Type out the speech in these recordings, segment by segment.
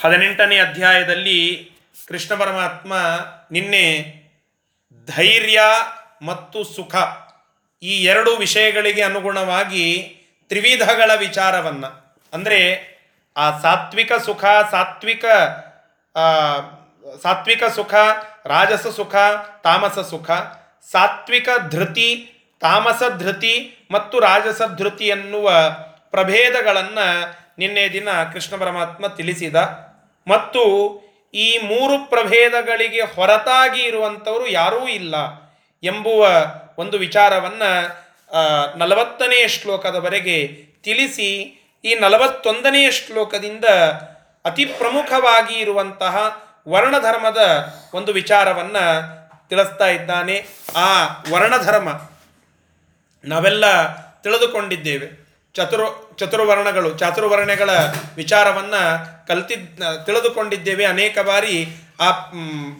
ಹದಿನೆಂಟನೇ ಅಧ್ಯಾಯದಲ್ಲಿ ಕೃಷ್ಣ ಪರಮಾತ್ಮ ನಿನ್ನೆ ಧೈರ್ಯ ಮತ್ತು ಸುಖ ಈ ಎರಡು ವಿಷಯಗಳಿಗೆ ಅನುಗುಣವಾಗಿ ತ್ರಿವಿಧಗಳ ವಿಚಾರವನ್ನು. ಅಂದರೆ ಆ ಸಾತ್ವಿಕ ಸುಖ, ಸಾತ್ವಿಕ ಸಾತ್ವಿಕ ಸುಖ, ರಾಜಸ ಸುಖ, ತಾಮಸ ಸುಖ, ಸಾತ್ವಿಕ ಧೃತಿ, ತಾಮಸ ಧೃತಿ ಮತ್ತು ರಾಜಸ ಧೃತಿ ಎನ್ನುವ ಪ್ರಭೇದಗಳನ್ನು ನಿನ್ನೆ ದಿನ ಕೃಷ್ಣ ಪರಮಾತ್ಮ ತಿಳಿಸಿದ. ಮತ್ತು ಈ ಮೂರು ಪ್ರಭೇದಗಳಿಗೆ ಹೊರತಾಗಿ ಇರುವಂಥವರು ಯಾರೂ ಇಲ್ಲ ಎಂಬುವ ಒಂದು ವಿಚಾರವನ್ನು ನಲವತ್ತನೆಯ ಶ್ಲೋಕದವರೆಗೆ ತಿಳಿಸಿ, ಈ ನಲವತ್ತೊಂದನೆಯ ಶ್ಲೋಕದಿಂದ ಅತಿ ಪ್ರಮುಖವಾಗಿ ಇರುವಂತಹ ವರ್ಣಧರ್ಮದ ಒಂದು ವಿಚಾರವನ್ನು ತಿಳಿಸ್ತಾ ಇದ್ದಾನೆ. ಆ ವರ್ಣಧರ್ಮ ನಾವೆಲ್ಲ ತಿಳಿದುಕೊಂಡಿದ್ದೇವೆ. ಚತುರ್, ಚತುರ್ವರ್ಣಗಳು, ಚಾತುರ್ವರ್ಣಗಳ ವಿಚಾರವನ್ನು ಕಲ್ತಿದ್ ತಿಳಿದುಕೊಂಡಿದ್ದೇವೆ ಅನೇಕ ಬಾರಿ ಆ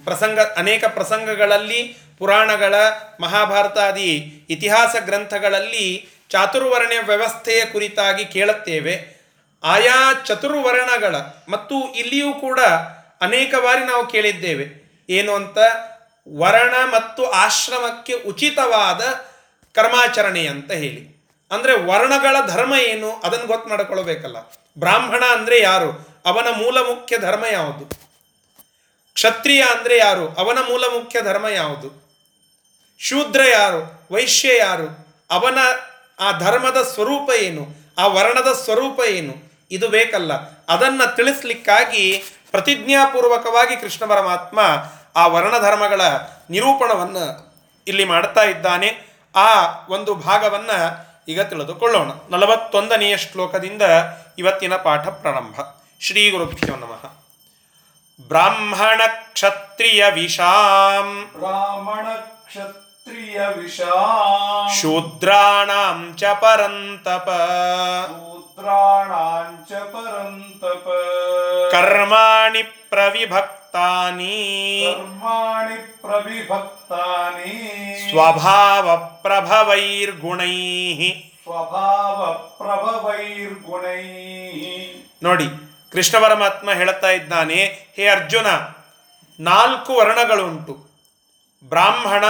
ಪ್ರಸಂಗ, ಅನೇಕ ಪ್ರಸಂಗಗಳಲ್ಲಿ, ಪುರಾಣಗಳ, ಮಹಾಭಾರತಾದಿ ಇತಿಹಾಸ ಗ್ರಂಥಗಳಲ್ಲಿ ಚಾತುರ್ವರ್ಣ ವ್ಯವಸ್ಥೆಯ ಕುರಿತಾಗಿ ಕೇಳುತ್ತೇವೆ. ಆಯಾ ಚತುರ್ವರ್ಣಗಳ ಮತ್ತು ಇಲ್ಲಿಯೂ ಕೂಡ ಅನೇಕ ಬಾರಿ ನಾವು ಕೇಳಿದ್ದೇವೆ. ಏನು ಅಂತ? ವರ್ಣ ಮತ್ತು ಆಶ್ರಮಕ್ಕೆ ಉಚಿತವಾದ ಕರ್ಮಾಚರಣೆ ಅಂತ ಹೇಳಿ. ಅಂದರೆ ವರ್ಣಗಳ ಧರ್ಮ ಏನು? ಅದನ್ನು ಗೊತ್ತು ಮಾಡಿಕೊಳ್ಬೇಕಲ್ಲ. ಬ್ರಾಹ್ಮಣ ಅಂದರೆ ಯಾರು? ಅವನ ಮೂಲ ಮುಖ್ಯ ಧರ್ಮ ಯಾವುದು? ಕ್ಷತ್ರಿಯ ಅಂದರೆ ಯಾರು? ಅವನ ಮೂಲ ಮುಖ್ಯ ಧರ್ಮ ಯಾವುದು? ಶೂದ್ರ ಯಾರು? ವೈಶ್ಯ ಯಾರು? ಅವನ ಆ ಧರ್ಮದ ಸ್ವರೂಪ ಏನು? ಆ ವರ್ಣದ ಸ್ವರೂಪ ಏನು? ಇದು ಬೇಕಲ್ಲ. ಅದನ್ನು ತಿಳಿಸ್ಲಿಕ್ಕಾಗಿ ಪ್ರತಿಜ್ಞಾಪೂರ್ವಕವಾಗಿ ಕೃಷ್ಣ ಪರಮಾತ್ಮ ಆ ವರ್ಣಧರ್ಮಗಳ ನಿರೂಪಣವನ್ನು ಇಲ್ಲಿ ಮಾಡ್ತಾ ಇದ್ದಾನೆ. ಆ ಒಂದು ಭಾಗವನ್ನು ಈಗ ತಿಳಿದುಕೊಳ್ಳೋಣ. ನಲವತ್ತೊಂದನೆಯ ಶ್ಲೋಕದಿಂದ ಇವತ್ತಿನ ಪಾಠ ಪ್ರಾರಂಭ. ಶ್ರೀ ಗುರುಭ್ಯೋ ನಮಃ ಬ್ರಾಹ್ಮಣ ಕ್ಷತ್ರಿಯ ವಿಷಾಂ ಬ್ರಾಹ್ಮಣ ಕ್ಷತ್ರಿಯ ವಿಷಾಂ ಶೂದ್ರಾಣಾಂ ಚ ಪರಂತಪ ಶೂದ್ರಾಣಾಂಚ ಪರಂತಪ ಕರ್ಮಾಣಿ ಪ್ರವಿಭಕ್ತಾನಿ ಕರ್ಮಾಣಿ ಪ್ರವಿಭಕ್ತಾನಿ ಸ್ವಭಾವ ಪ್ರಭವೈರ್ಗುಣೈ ಸ್ವಭಾವ ಪ್ರಭವೈರ್ಗುಣೈ ನೋಡಿ ಕೃಷ್ಣ ಪರಮಾತ್ಮ ಹೇಳ್ತಾ ಇದ್ದಾನೆ, ಹೇ ಅರ್ಜುನ, ನಾಲ್ಕು ವರ್ಣಗಳುಂಟು. ಬ್ರಾಹ್ಮಣ,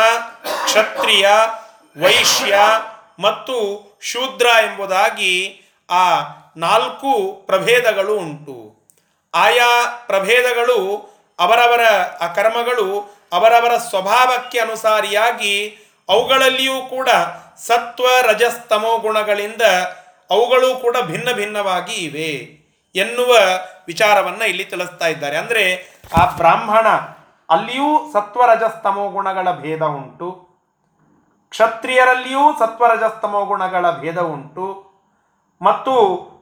ಕ್ಷತ್ರಿಯ, ವೈಶ್ಯ ಮತ್ತು ಶೂದ್ರ ಎಂಬುದಾಗಿ ಆ ನಾಲ್ಕು ಪ್ರಭೇದಗಳು ಉಂಟು. ಆಯಾ ಪ್ರಭೇದಗಳು ಅವರವರ ಆ ಕರ್ಮಗಳು ಅವರವರ ಸ್ವಭಾವಕ್ಕೆ ಅನುಸಾರಿಯಾಗಿ ಅವುಗಳಲ್ಲಿಯೂ ಕೂಡ ಸತ್ವ, ರಜಸ್ತಮೋ ಗುಣಗಳಿಂದ ಅವುಗಳು ಕೂಡ ಭಿನ್ನ ಭಿನ್ನವಾಗಿ ಇವೆ. ಎನ್ನುವ ವಿಚಾರವನ್ನು ಇಲ್ಲಿ ತಿಳಿಸ್ತಾ ಇದ್ದಾರೆ. ಅಂದರೆ ಆ ಬ್ರಾಹ್ಮಣ ಅಲ್ಲಿಯೂ ಸತ್ವರಜಸ್ತಮೋ ಗುಣಗಳ ಭೇದ ಉಂಟು. ಕ್ಷತ್ರಿಯರಲ್ಲಿಯೂ ಸತ್ವರಜಸ್ತಮೋ ಗುಣಗಳ ಭೇದ ಉಂಟು. ಮತ್ತು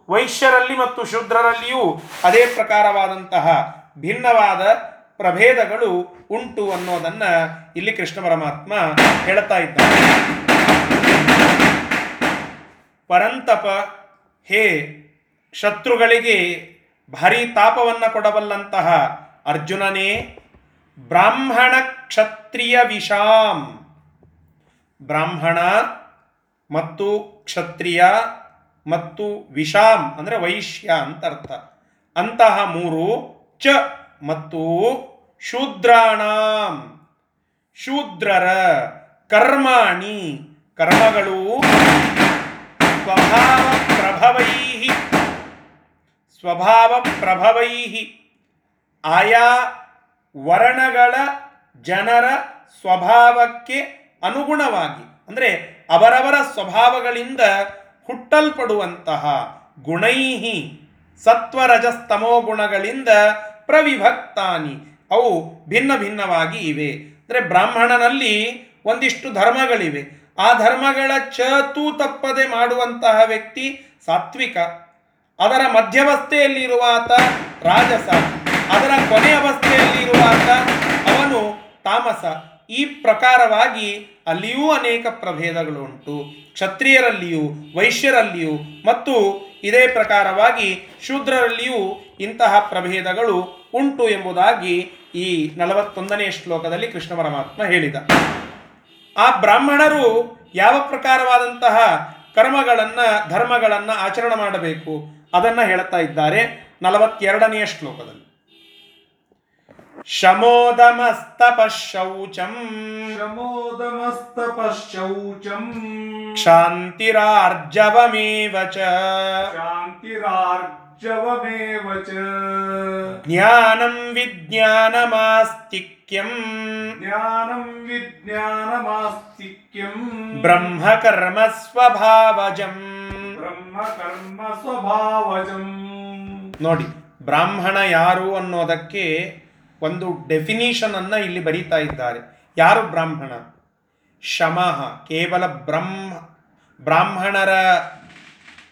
ವೈಶ್ಯರಲ್ಲಿ ಮತ್ತು ಶೂದ್ರರಲ್ಲಿಯೂ ಅದೇ ಪ್ರಕಾರವಾದಂತಹ ಭಿನ್ನವಾದ ಪ್ರಭೇದಗಳು ಉಂಟು ಅನ್ನೋದನ್ನ ಇಲ್ಲಿ ಕೃಷ್ಣ ಪರಮಾತ್ಮ ಹೇಳ್ತಾ ಇದ್ದಾರೆ ಪರಂತಪ ಹೇ ಶತ್ರುಗಳಿಗೆ ಭಾರಿ ತಾಪವನ್ನು ಕೊಡಬಲ್ಲಂತಹ ಅರ್ಜುನನೇ ಬ್ರಾಹ್ಮಣ ಕ್ಷತ್ರಿಯ ವಿಷಾಂ. ಬ್ರಾಹ್ಮಣ ಮತ್ತು ಕ್ಷತ್ರಿಯ ಮತ್ತು ವಿಷಾಂ ಅಂದರೆ ವೈಶ್ಯ ಅಂತ ಅರ್ಥ. ಅಂತಹ ಮೂರು ಚ ಮತ್ತು ಶೂದ್ರಾಣಾಂ. ಶೂದ್ರರ ಕರ್ಮಾಣಿ ಕರ್ಮಗಳು ಸ್ವಭಾವ ಪ್ರಭವೈ ಸ್ವಭಾವ ಪ್ರಭವೈ ಆಯಾ ವರ್ಣಗಳ ಜನರ ಸ್ವಭಾವಕ್ಕೆ ಅನುಗುಣವಾಗಿ, ಅಂದರೆ ಅವರವರ ಸ್ವಭಾವಗಳಿಂದ ಹುಟ್ಟಲ್ಪಡುವಂತಹ ಗುಣೈಹಿ, ಸತ್ವರಜಸ್ತಮೋ ಗುಣಗಳಿಂದ ಪ್ರವಿಭಕ್ತಾನಿ. ಅವು ಭಿನ್ನ ಭಿನ್ನವಾಗಿ ಇವೆ. ಅಂದರೆ ಬ್ರಾಹ್ಮಣನಲ್ಲಿ ಒಂದಿಷ್ಟು ಧರ್ಮಗಳಿವೆ. ಆ ಧರ್ಮಗಳ ಚತು ತಪ್ಪದೆ ಮಾಡುವಂತಹ ವ್ಯಕ್ತಿ ಸಾತ್ವಿಕ. ಅದರ ಮಧ್ಯವಸ್ಥೆಯಲ್ಲಿ ಇರುವಾತ ರಾಜಸ, ಅದರ ಕೊನೆಯ ಅವಸ್ಥೆಯಲ್ಲಿ ಇರುವಾತ ಅವನು ತಾಮಸ. ಈ ಪ್ರಕಾರವಾಗಿ ಅಲ್ಲಿಯೂ ಅನೇಕ ಪ್ರಭೇದಗಳು ಉಂಟು ಕ್ಷತ್ರಿಯರಲ್ಲಿಯೂ, ವೈಶ್ಯರಲ್ಲಿಯೂ ಮತ್ತು ಇದೇ ಪ್ರಕಾರವಾಗಿ ಶೂದ್ರರಲ್ಲಿಯೂ ಇಂತಹ ಪ್ರಭೇದಗಳು ಉಂಟು ಎಂಬುದಾಗಿ ಈ ನಲವತ್ತೊಂದನೇ ಶ್ಲೋಕದಲ್ಲಿ ಕೃಷ್ಣ ಪರಮಾತ್ಮ ಹೇಳಿದ. ಆ ಬ್ರಾಹ್ಮಣರು ಯಾವ ಪ್ರಕಾರವಾದಂತಹ ಕರ್ಮಗಳನ್ನು, ಧರ್ಮಗಳನ್ನು ಆಚರಣೆ ಮಾಡಬೇಕು? ಅದನ್ನ ಹೇಳ್ತಾ ಇದ್ದಾರೆ ನಲವತ್ತೆರಡನೆಯ ಶ್ಲೋಕದಲ್ಲಿ. ಶಮೋದಮಸ್ತಪಶೌಚಂ. ಶಮೋದಮಸ್ತಪಶೌಚಂ. ಕ್ಷಾಂತಿರಾರ್ಜವಮೇವ ಚ. ಕ್ಷಾಂತಿರಾರ್ಜವಮೇವ ಚ. ಜ್ಞಾನಂ ವಿಜ್ಞಾನಮಾಸ್ತಿಕ್ಯಂ. ಜ್ಞಾನಂ ವಿಜ್ಞಾನಮಾಸ್ತಿಕ್ಯಂ. ಬ್ರಹ್ಮಕರ್ಮ ಸ್ವಭಾವಜಂ. ಬ್ರಹ್ಮ ಕರ್ಮ ಸ್ವಭಾವಜಂ. ನೋಡಿ, ಬ್ರಾಹ್ಮಣ ಯಾರು ಅನ್ನೋದಕ್ಕೆ ಒಂದು ಡೆಫಿನಿಷನ್ ಅನ್ನ ಇಲ್ಲಿ ಬರೀತಾ ಇದ್ದಾರೆ. ಯಾರು ಬ್ರಾಹ್ಮಣ? ಶಮಃ, ಕೇವಲ ಬ್ರಹ್ಮ, ಬ್ರಾಹ್ಮಣರ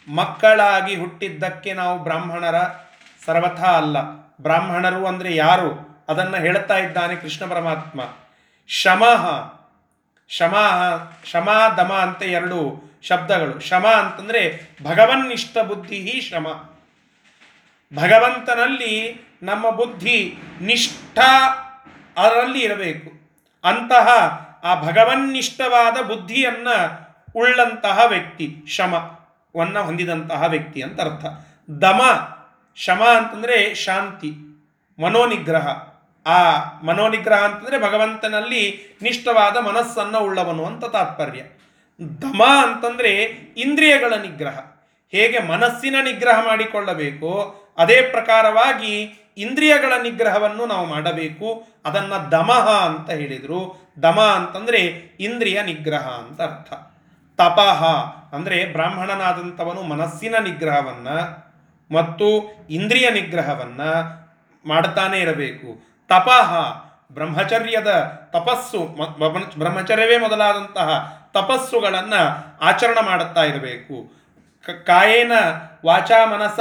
ಮಕ್ಕಳಾಗಿ ಹುಟ್ಟಿದ್ದಕ್ಕೆ ನಾವು ಬ್ರಾಹ್ಮಣರ ಸರ್ವಥ ಅಲ್ಲ. ಬ್ರಾಹ್ಮಣರು ಅಂದರೆ ಯಾರು? ಅದನ್ನು ಹೇಳ್ತಾ ಇದ್ದಾನೆ ಕೃಷ್ಣ ಪರಮಾತ್ಮ. ಶಮಃ, ಶಮ ಶಮ ಅಂತ ಎರಡು. ಶಬ್ದಗಳು. ಶಮ ಅಂತಂದರೆ ಭಗವನ್ನಿಷ್ಠ ಬುದ್ಧಿ ಶಮ ಭಗವಂತನಲ್ಲಿ ನಮ್ಮ ಬುದ್ಧಿ ನಿಷ್ಠ ಅದರಲ್ಲಿ ಇರಬೇಕು. ಅಂತಹ ಆ ಭಗವನ್ನಿಷ್ಠವಾದ ಬುದ್ಧಿಯನ್ನ ಉಳ್ಳಂತಹ ವ್ಯಕ್ತಿ ಶಮವನ್ನ ಹೊಂದಿದಂತಹ ವ್ಯಕ್ತಿ ಅಂತ ಅರ್ಥ. ದಮ ಶಮ ಅಂತಂದ್ರೆ ಶಾಂತಿ, ಮನೋನಿಗ್ರಹ. ಆ ಮನೋನಿಗ್ರಹ ಅಂತಂದರೆ ಭಗವಂತನಲ್ಲಿ ನಿಷ್ಠವಾದ ಮನಸ್ಸನ್ನು ಉಳ್ಳವನು ಅಂತ ತಾತ್ಪರ್ಯ. ದಮ ಅಂತಂದರೆ ಇಂದ್ರಿಯಗಳ ನಿಗ್ರಹ. ಹೇಗೆ ಮನಸ್ಸಿನ ನಿಗ್ರಹ ಮಾಡಿಕೊಳ್ಳಬೇಕು, ಅದೇ ಪ್ರಕಾರವಾಗಿ ಇಂದ್ರಿಯಗಳ ನಿಗ್ರಹವನ್ನು ನಾವು ಮಾಡಬೇಕು. ಅದನ್ನು ದಮಃ ಅಂತ ಹೇಳಿದರು. ದಮ ಅಂತಂದರೆ ಇಂದ್ರಿಯ ನಿಗ್ರಹ ಅಂತ ಅರ್ಥ. ತಪಃ ಅಂದರೆ ಬ್ರಾಹ್ಮಣನಾದಂಥವನು ಮನಸ್ಸಿನ ನಿಗ್ರಹವನ್ನು ಮತ್ತು ಇಂದ್ರಿಯ ನಿಗ್ರಹವನ್ನು ಮಾಡ್ತಾನೆ ಇರಬೇಕು. ತಪಃ ಬ್ರಹ್ಮಚರ್ಯದ ತಪಸ್ಸು ಬ್ರಹ್ಮಚರ್ಯವೇ ಮೊದಲಾದಂತಹ ತಪಸ್ಸುಗಳನ್ನು ಆಚರಣೆ ಮಾಡುತ್ತಾ ಇರಬೇಕು. ಕಾಯೇನ ವಾಚಾ ಮನಸ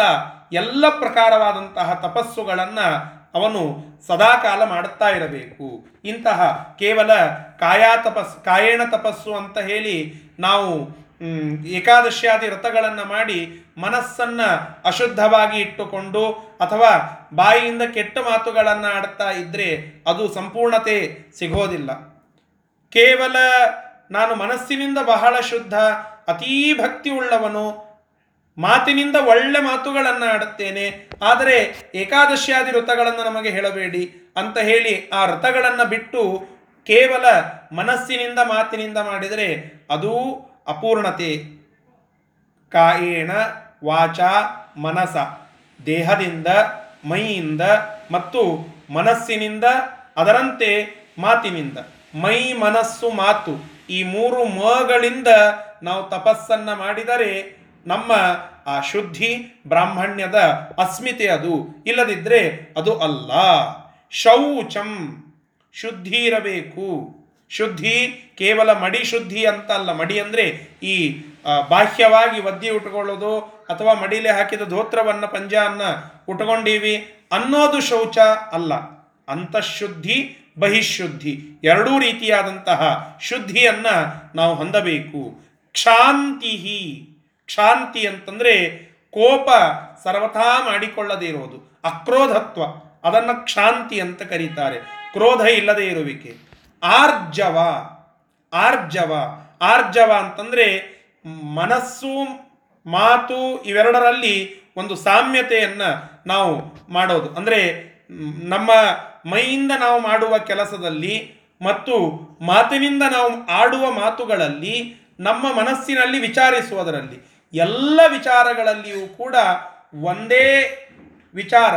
ಎಲ್ಲ ಪ್ರಕಾರವಾದಂತಹ ತಪಸ್ಸುಗಳನ್ನು ಅವನು ಸದಾಕಾಲ ಮಾಡುತ್ತಾ ಇರಬೇಕು. ಇಂತಹ ಕೇವಲ ಕಾಯಾ ತಪಸ್ ಕಾಯೇಣ ತಪಸ್ಸು ಅಂತ ಹೇಳಿ ನಾವು ಏಕಾದಶಿಯಾದಿ ವ್ರತಗಳನ್ನು ಮಾಡಿ ಮನಸ್ಸನ್ನ ಅಶುದ್ಧವಾಗಿ ಇಟ್ಟುಕೊಂಡು ಅಥವಾ ಬಾಯಿಯಿಂದ ಕೆಟ್ಟ ಮಾತುಗಳನ್ನು ಆಡ್ತಾ ಇದ್ದರೆ ಅದು ಸಂಪೂರ್ಣತೆ ಸಿಗೋದಿಲ್ಲ. ಕೇವಲ ನಾನು ಮನಸ್ಸಿನಿಂದ ಬಹಳ ಶುದ್ಧ, ಅತೀ ಭಕ್ತಿ ಉಳ್ಳವನು ಮಾತಿನಿಂದ ಒಳ್ಳೆ ಮಾತುಗಳನ್ನು ಆಡುತ್ತೇನೆ. ಆದರೆ ಏಕಾದಶಿಯಾದಿ ವೃತಗಳನ್ನು ನಮಗೆ ಹೇಳಬೇಡಿ ಅಂತ ಹೇಳಿ ಆ ವೃತಗಳನ್ನು ಬಿಟ್ಟು ಕೇವಲ ಮನಸ್ಸಿನಿಂದ ಮಾತಿನಿಂದ ಮಾಡಿದರೆ ಅದೂ ಅಪೂರ್ಣತೆ. ಕಾಯೇಣ ವಾಚ ಮನಸ. ದೇಹದಿಂದ, ಮೈಯಿಂದ ಮತ್ತು ಮನಸ್ಸಿನಿಂದ, ಅದರಂತೆ ಮಾತಿನಿಂದ. ಮೈ ಮನಸ್ಸು ಮಾತು. ಈ ಮೂರು ಮಗಳಿಂದ ನಾವು ತಪಸ್ಸನ್ನ ಮಾಡಿದರೆ ನಮ್ಮ ಆ ಶುದ್ಧಿ ಬ್ರಾಹ್ಮಣ್ಯದ ಅಸ್ಮಿತೆ ಅದು. ಇಲ್ಲದಿದ್ದರೆ ಅದು ಅಲ್ಲ. ಶೌಚಂ ಶುದ್ಧಿ ಇರಬೇಕು ಶುದ್ಧಿ ಕೇವಲ ಮಡಿ ಶುದ್ಧಿ ಅಂತ ಅಲ್ಲ. ಮಡಿ ಅಂದರೆ ಈ ಬಾಹ್ಯವಾಗಿ ಒದ್ದಿ ಉಟ್ಕೊಳ್ಳೋದು ಅಥವಾ ಮಡಿಲೆ ಹಾಕಿದ ಧೋತ್ರವನ್ನ, ಪಂಜಾನ್ನ ಉಟ್ಕೊಂಡೀವಿ ಅನ್ನೋದು ಶೌಚ ಅಲ್ಲ. ಅಂತಃಶುದ್ಧಿ ಬಹಿಶುದ್ಧಿ. ಎರಡೂ ರೀತಿಯಾದಂತಹ ಶುದ್ಧಿಯನ್ನು ನಾವು ಹೊಂದಬೇಕು. ಕ್ಷಾಂತಿ ಕ್ಷಾಂತಿ ಅಂತಂದರೆ ಕೋಪ ಸರ್ವಥಾ ಮಾಡಿಕೊಳ್ಳದೇ ಇರೋದು ಅಕ್ರೋಧತ್ವ. ಅದನ್ನು ಕ್ಷಾಂತಿ ಅಂತ ಕರೀತಾರೆ. ಕ್ರೋಧ ಇಲ್ಲದೆ ಇರುವಿಕೆ. ಆರ್ಜವ. ಆರ್ಜವ. ಆರ್ಜವ ಅಂತಂದ್ರೆ ಮನಸ್ಸು, ಮಾತು ಇವೆರಡರಲ್ಲಿ ಒಂದು ಸಾಮ್ಯತೆಯನ್ನು ನಾವು ಮಾಡೋದು. ಅಂದರೆ ನಮ್ಮ ಮೈಯಿಂದ ನಾವು ಮಾಡುವ ಕೆಲಸದಲ್ಲಿ ಮತ್ತು ಮಾತಿನಿಂದ ನಾವು ಆಡುವ ಮಾತುಗಳಲ್ಲಿ ನಮ್ಮ ಮನಸ್ಸಿನಲ್ಲಿ ವಿಚಾರಿಸುವುದರಲ್ಲಿ ಎಲ್ಲ ವಿಚಾರಗಳಲ್ಲಿಯೂ ಕೂಡ ಒಂದೇ ವಿಚಾರ,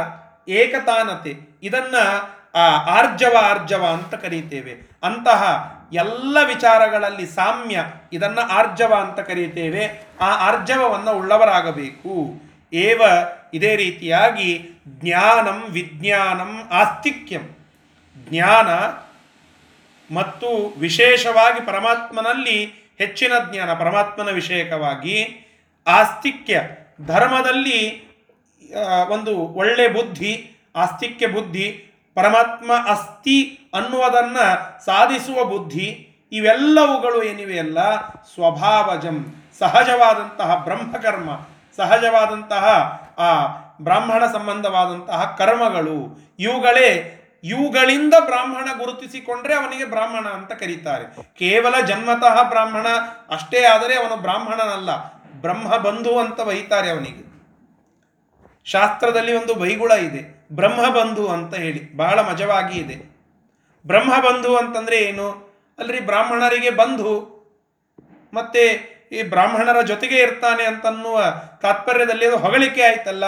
ಏಕತಾನತೆ, ಇದನ್ನು ಆ ಆರ್ಜವ ಆರ್ಜವ ಅಂತ ಕರೀತೇವೆ. ಅಂತಹ ಎಲ್ಲ ವಿಚಾರಗಳಲ್ಲಿ ಸಾಮ್ಯ ಇದನ್ನ ಆರ್ಜವ ಅಂತ ಕರೀತೇವೆ. ಆ ಆರ್ಜವವನ್ನು ಉಳ್ಳವರಾಗಬೇಕು. ಏವ ಇದೇ ರೀತಿಯಾಗಿ ಜ್ಞಾನಂ ವಿಜ್ಞಾನಂ ಆಸ್ತಿಕ್ಯಂ. ಜ್ಞಾನ ಮತ್ತು ವಿಶೇಷವಾಗಿ ಪರಮಾತ್ಮನಲ್ಲಿ ಹೆಚ್ಚಿನ ಜ್ಞಾನ, ಪರಮಾತ್ಮನ ವಿಷಯಕವಾಗಿ ಆಸ್ತಿಕ್ಯ. ಧರ್ಮದಲ್ಲಿ ಒಂದು ಒಳ್ಳೆ ಬುದ್ಧಿ, ಆಸ್ತಿಕ್ಯ ಬುದ್ಧಿ, ಪರಮಾತ್ಮ ಅಸ್ತಿ ಅನ್ನುವುದನ್ನು ಸಾಧಿಸುವ ಬುದ್ಧಿ, ಇವೆಲ್ಲವುಗಳು ಏನಿವೆಯಲ್ಲ ಸ್ವಭಾವಜಂ, ಸಹಜವಾದಂತಹ ಬ್ರಹ್ಮಕರ್ಮ, ಸಹಜವಾದಂತಹ ಆ ಬ್ರಾಹ್ಮಣ ಸಂಬಂಧವಾದಂತಹ ಕರ್ಮಗಳು, ಇವುಗಳೇ ಇವುಗಳಿಂದ ಬ್ರಾಹ್ಮಣ ಗುರುತಿಸಿಕೊಂಡ್ರೆ ಅವನಿಗೆ ಬ್ರಾಹ್ಮಣ ಅಂತ ಕರೀತಾರೆ. ಕೇವಲ ಜನ್ಮತಃ ಬ್ರಾಹ್ಮಣ ಅಷ್ಟೇ ಆದರೆ ಅವನು ಬ್ರಾಹ್ಮಣನಲ್ಲ, ಬ್ರಹ್ಮ ಬಂಧು ಅಂತ ಬೈತಾರೆ ಅವನಿಗೆ. ಶಾಸ್ತ್ರದಲ್ಲಿ ಒಂದು ಬೈಗುಳ ಇದೆ ಬ್ರಹ್ಮಬಂಧು ಅಂತ ಹೇಳಿ, ಬಹಳ ಮಜವಾಗಿ ಇದೆ. ಬ್ರಹ್ಮಬಂಧು ಅಂತಂದ್ರೆ ಏನು? ಅಲ್ರಿ ಬ್ರಾಹ್ಮಣರಿಗೆ ಬಂಧು, ಮತ್ತೆ ಈ ಬ್ರಾಹ್ಮಣರ ಜೊತೆಗೆ ಇರ್ತಾನೆ ಅಂತನ್ನುವ ತಾತ್ಪರ್ಯದಲ್ಲಿ ಅದು ಹೊಗಳಿಕೆ ಆಯ್ತಲ್ಲ.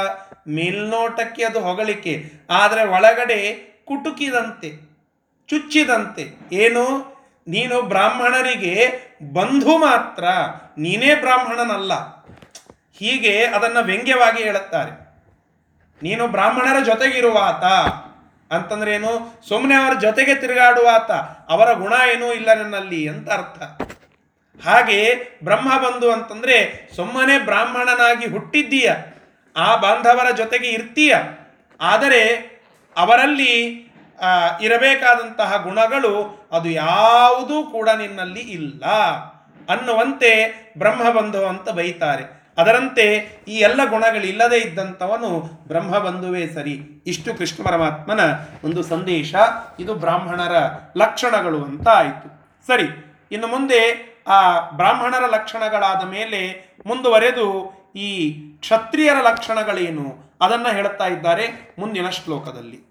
ಮೇಲ್ನೋಟಕ್ಕೆ ಅದು ಹೊಗಳಿಕೆ, ಆದರೆ ಒಳಗಡೆ ಕುಟುಕಿದಂತೆ, ಚುಚ್ಚಿದಂತೆ, ಏನು? ನೀನು ಬ್ರಾಹ್ಮಣರಿಗೆ ಬಂಧು ಮಾತ್ರ, ನೀನೇ ಬ್ರಾಹ್ಮಣನಲ್ಲ. ಹೀಗೆ ಅದನ್ನು ವ್ಯಂಗ್ಯವಾಗಿ ಹೇಳುತ್ತಾರೆ. ನೀನು ಬ್ರಾಹ್ಮಣರ ಜೊತೆಗಿರುವಾತ ಅಂತಂದ್ರೆ ಏನು? ಸುಮ್ಮನೆ ಅವರ ಜೊತೆಗೆ ತಿರುಗಾಡುವಾತ, ಅವರ ಗುಣ ಏನೂ ಇಲ್ಲ ನನ್ನಲ್ಲಿ ಅಂತ ಅರ್ಥ. ಹಾಗೆ ಬ್ರಹ್ಮ ಬಂಧು ಅಂತಂದ್ರೆ ಸುಮ್ಮನೆ ಬ್ರಾಹ್ಮಣನಾಗಿ ಹುಟ್ಟಿದ್ದೀಯ ಆ ಬಾಂಧವರ ಜೊತೆಗೆ ಇರ್ತೀಯ. ಆದರೆ ಅವರಲ್ಲಿ ಇರಬೇಕಾದಂತಹ ಗುಣಗಳು ಅದು ಯಾವುದೂ ಕೂಡ ನಿನ್ನಲ್ಲಿ ಇಲ್ಲ ಅನ್ನುವಂತೆ ಬ್ರಹ್ಮಬಂಧು ಅಂತ ಬೈತಾರೆ. ಅದರಂತೆ ಈ ಎಲ್ಲ ಗುಣಗಳಿಲ್ಲದೆ ಇದ್ದಂಥವನು ಬ್ರಹ್ಮಬಂಧುವೇ ಸರಿ. ಇಷ್ಟು ಕೃಷ್ಣ ಪರಮಾತ್ಮನ ಒಂದು ಸಂದೇಶ. ಇದು ಬ್ರಾಹ್ಮಣರ ಲಕ್ಷಣಗಳು ಅಂತ ಆಯಿತು. ಸರಿ, ಇನ್ನು ಮುಂದೆ ಆ ಬ್ರಾಹ್ಮಣರ ಲಕ್ಷಣಗಳಾದ ಮೇಲೆ ಮುಂದುವರೆದು ಈ ಕ್ಷತ್ರಿಯರ ಲಕ್ಷಣಗಳೇನು? ಅದನ್ನು ಹೇಳುತ್ತಾ ಇದ್ದಾರೆ ಮುಂದಿನ ಶ್ಲೋಕದಲ್ಲಿ.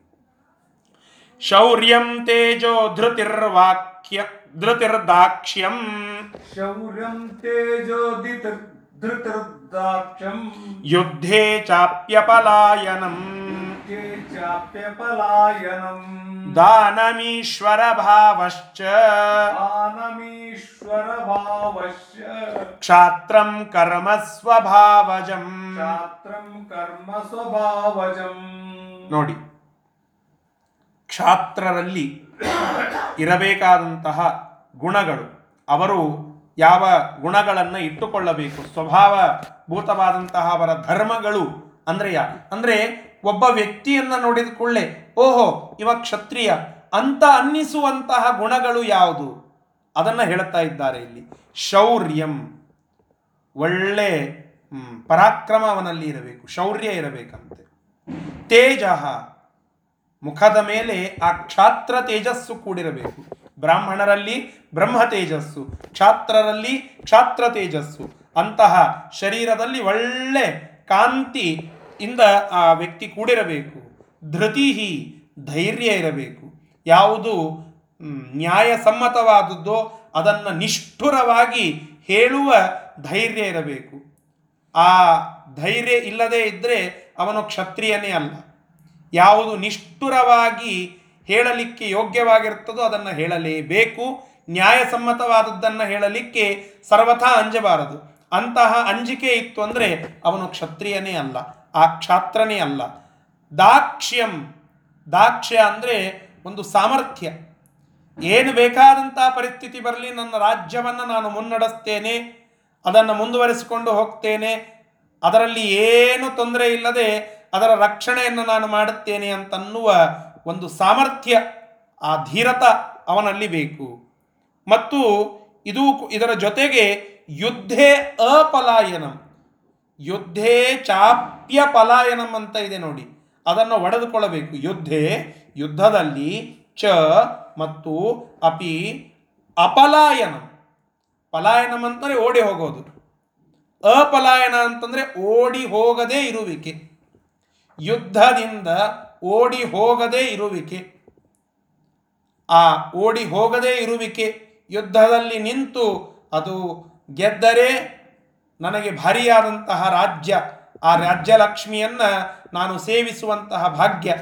ಶೌರ್ಯಂ ತೇಜೋ ಧೃತಿರ್ವಾಕ್ಯ ಧೃತಿರ್ದಾಕ್ಷ್ಯಂ. ಶೌರ್ಯಂ ತೇಜೋ ಧೃತಿರ್ದಾಕ್ಷ್ಯಂ. ಯುದ್ಧೇ ಚಾಪ್ಯಪಲಾಯನಂ. ಚಾಪ್ಯಪಲಾಯನಂ ದಾನಮೀಶ್ವರ ಭಾವಶ್ಚ ಕ್ಷಾತ್ರಂ ಕರ್ಮ ಸ್ವಭಾವಜಂ ಛಾತ್ರಂ ಕರ್ಮ ಸ್ವಭಾವಜಂ ನೋಡಿ ಕ್ಷಾತ್ರರಲ್ಲಿ ಇರಬೇಕಾದಂತಹ ಗುಣಗಳು ಅವರು ಯಾವ ಗುಣಗಳನ್ನು ಇಟ್ಟುಕೊಳ್ಳಬೇಕು ಸ್ವಭಾವ ಭೂತವಾದಂತಹ ಅವರ ಧರ್ಮಗಳು ಅಂದ್ರೆ ಯಾ ಅಂದ್ರೆ ಒಬ್ಬ ವ್ಯಕ್ತಿಯನ್ನ ನೋಡಿದ ಕೂಡಲೇ, ಓಹೋ, ಇವ ಕ್ಷತ್ರಿಯ. ಅಂತ ಅನ್ನಿಸುವಂತಹ ಗುಣಗಳು ಯಾವುದು? ಅದನ್ನು ಹೇಳ್ತಾ ಇದ್ದಾರೆ ಇಲ್ಲಿ. ಶೌರ್ಯಂ. ಒಳ್ಳೆ ಪರಾಕ್ರಮ ಅವನಲ್ಲಿ ಇರಬೇಕು, ಶೌರ್ಯ ಇರಬೇಕಂತೆ. ತೇಜ. ಮುಖದ ಮೇಲೆ ಆ ಕ್ಷಾತ್ರ ತೇಜಸ್ಸು ಕೂಡಿರಬೇಕು. ಬ್ರಾಹ್ಮಣರಲ್ಲಿ ಬ್ರಹ್ಮ ತೇಜಸ್ಸು, ಕ್ಷಾತ್ರರಲ್ಲಿ ಕ್ಷಾತ್ರ ತೇಜಸ್ಸು. ಅಂತಹ ಶರೀರದಲ್ಲಿ ಒಳ್ಳೆ ಕಾಂತಿ ಇಂದ ಆ ವ್ಯಕ್ತಿ ಕೂಡಿರಬೇಕು. ಧೃತಿಹಿ ಧೈರ್ಯ ಇರಬೇಕು. ಯಾವುದು ನ್ಯಾಯಸಮ್ಮತವಾದದ್ದೋ ಅದನ್ನು ನಿಷ್ಠುರವಾಗಿ ಹೇಳುವ ಧೈರ್ಯ ಇರಬೇಕು. ಆ ಧೈರ್ಯ ಇಲ್ಲದೆ ಇದ್ದರೆ ಅವನು ಕ್ಷತ್ರಿಯನೇ ಅಲ್ಲ. ಯಾವುದು ನಿಷ್ಠುರವಾಗಿ ಹೇಳಲಿಕ್ಕೆ ಯೋಗ್ಯವಾಗಿರುತ್ತದೋ ಅದನ್ನು ಹೇಳಲೇಬೇಕು. ನ್ಯಾಯಸಮ್ಮತವಾದದ್ದನ್ನು ಹೇಳಲಿಕ್ಕೆ ಸರ್ವಥಾ ಅಂಜಬಾರದು. ಅಂತಹ ಅಂಜಿಕೆ ಇತ್ತು ಅಂದರೆ ಅವನು ಕ್ಷತ್ರಿಯನೇ ಅಲ್ಲ, ಆ ಕ್ಷಾತ್ರನೇ ಅಲ್ಲ. ದಾಕ್ಷ್ಯಂ. ದಾಕ್ಷ್ಯ ಅಂದರೆ ಒಂದು ಸಾಮರ್ಥ್ಯ. ಏನು ಬೇಕಾದಂಥ ಪರಿಸ್ಥಿತಿ ಬರಲಿ, ನನ್ನ ರಾಜ್ಯವನ್ನು ನಾನು ಮುನ್ನಡೆಸ್ತೇನೆ, ಅದನ್ನು ಮುಂದುವರಿಸಿಕೊಂಡು ಹೋಗ್ತೇನೆ, ಅದರಲ್ಲಿ ಏನು ತೊಂದರೆ ಇಲ್ಲದೆ ಅದರ ರಕ್ಷಣೆಯನ್ನು ನಾನು ಮಾಡುತ್ತೇನೆ ಅಂತನ್ನುವ ಒಂದು ಸಾಮರ್ಥ್ಯ, ಆ ಧೀರತ ಅವನಲ್ಲಿ ಬೇಕು. ಮತ್ತು ಇದು ಇದರ ಜೊತೆಗೆ ಯುದ್ಧೇ ಅಪಲಾಯನಂ. ಯುದ್ಧೇ ಚಾಪ್ಯ ಪಲಾಯನಂ ಅಂತ ಇದೆ ನೋಡಿ. ಅದನ್ನು ಒಡೆದುಕೊಳ್ಳಬೇಕು. ಯುದ್ಧೇ ಯುದ್ಧದಲ್ಲಿ ಚ ಮತ್ತು ಅಪಿ ಅಪಲಾಯನ. ಪಲಾಯನಂ ಅಂತಂದರೆ ಓಡಿ ಹೋಗೋದು. ಅಪಲಾಯನ ಅಂತಂದರೆ ಓಡಿ ಹೋಗದೇ ಇರುವಿಕೆ. ಯುದ್ಧದಿಂದ ಓಡಿ ಹೋಗದೇ ಇರುವಿಕೆ. ಆ ಓಡಿ ಹೋಗದೇ ಇರುವಿಕೆ. ಯುದ್ಧದಲ್ಲಿ ನಿಂತು ಅದು ಗೆದ್ದರೆ ನನಗೆ ಭಾರಿಯಾದಂತಹ ರಾಜ್ಯ, ಆ ರಾಜ್ಯ ಲಕ್ಷ್ಮಿಯನ್ನ ನಾನು ಸೇವಿಸುವಂತಹ ಭಾಗ್ಯ.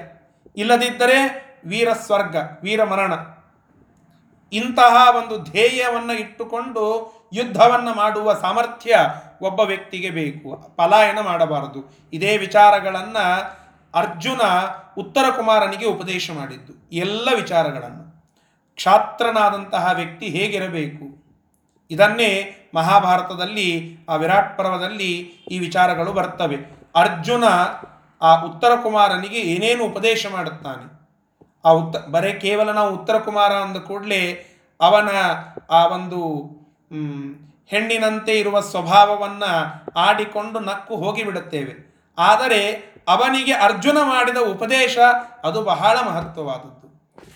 ಇಲ್ಲದಿದ್ದರೆ ವೀರ ಸ್ವರ್ಗ ವೀರ ಮರಣ ಇಂತಹ ಒಂದು ಧ್ಯೇಯವನ್ನು ಇಟ್ಟುಕೊಂಡು ಯುದ್ಧವನ್ನು ಮಾಡುವ ಸಾಮರ್ಥ್ಯ ಒಬ್ಬ ವ್ಯಕ್ತಿಗೆ ಬೇಕು. ಪಲಾಯನ ಮಾಡಬಾರದು. ಇದೇ ವಿಚಾರಗಳನ್ನು ಅರ್ಜುನ ಉತ್ತರ ಕುಮಾರನಿಗೆ ಉಪದೇಶ ಮಾಡಿದ್ದು. ಎಲ್ಲ ವಿಚಾರಗಳನ್ನು. ಕ್ಷಾತ್ರನಾದಂತಹ ವ್ಯಕ್ತಿ ಹೇಗಿರಬೇಕು? ಇದನ್ನೇ ಮಹಾಭಾರತದಲ್ಲಿ, ಆ ವಿರಾಟ್ ಪರ್ವದಲ್ಲಿ ಈ ವಿಚಾರಗಳು ಬರ್ತವೆ. ಅರ್ಜುನ ಆ ಉತ್ತರ ಕುಮಾರನಿಗೆ ಏನೇನು ಉಪದೇಶ ಮಾಡುತ್ತಾನೆ? ಆ ಉತ್ತ, ಬರೇ ಕೇವಲ ನಾವು ಉತ್ತರ ಕುಮಾರ ಅಂದ ಕೂಡಲೇ ಅವನ ಆ ಒಂದು ಹೆಣ್ಣಿನಂತೆ ಇರುವ ಸ್ವಭಾವವನ್ನು ಆಡಿಕೊಂಡು ನಕ್ಕು ಹೋಗಿಬಿಡುತ್ತೇವೆ. ಆದರೆ ಅವನಿಗೆ ಅರ್ಜುನ ಮಾಡಿದ ಉಪದೇಶ ಅದು ಬಹಳ ಮಹತ್ವವಾದದ್ದು.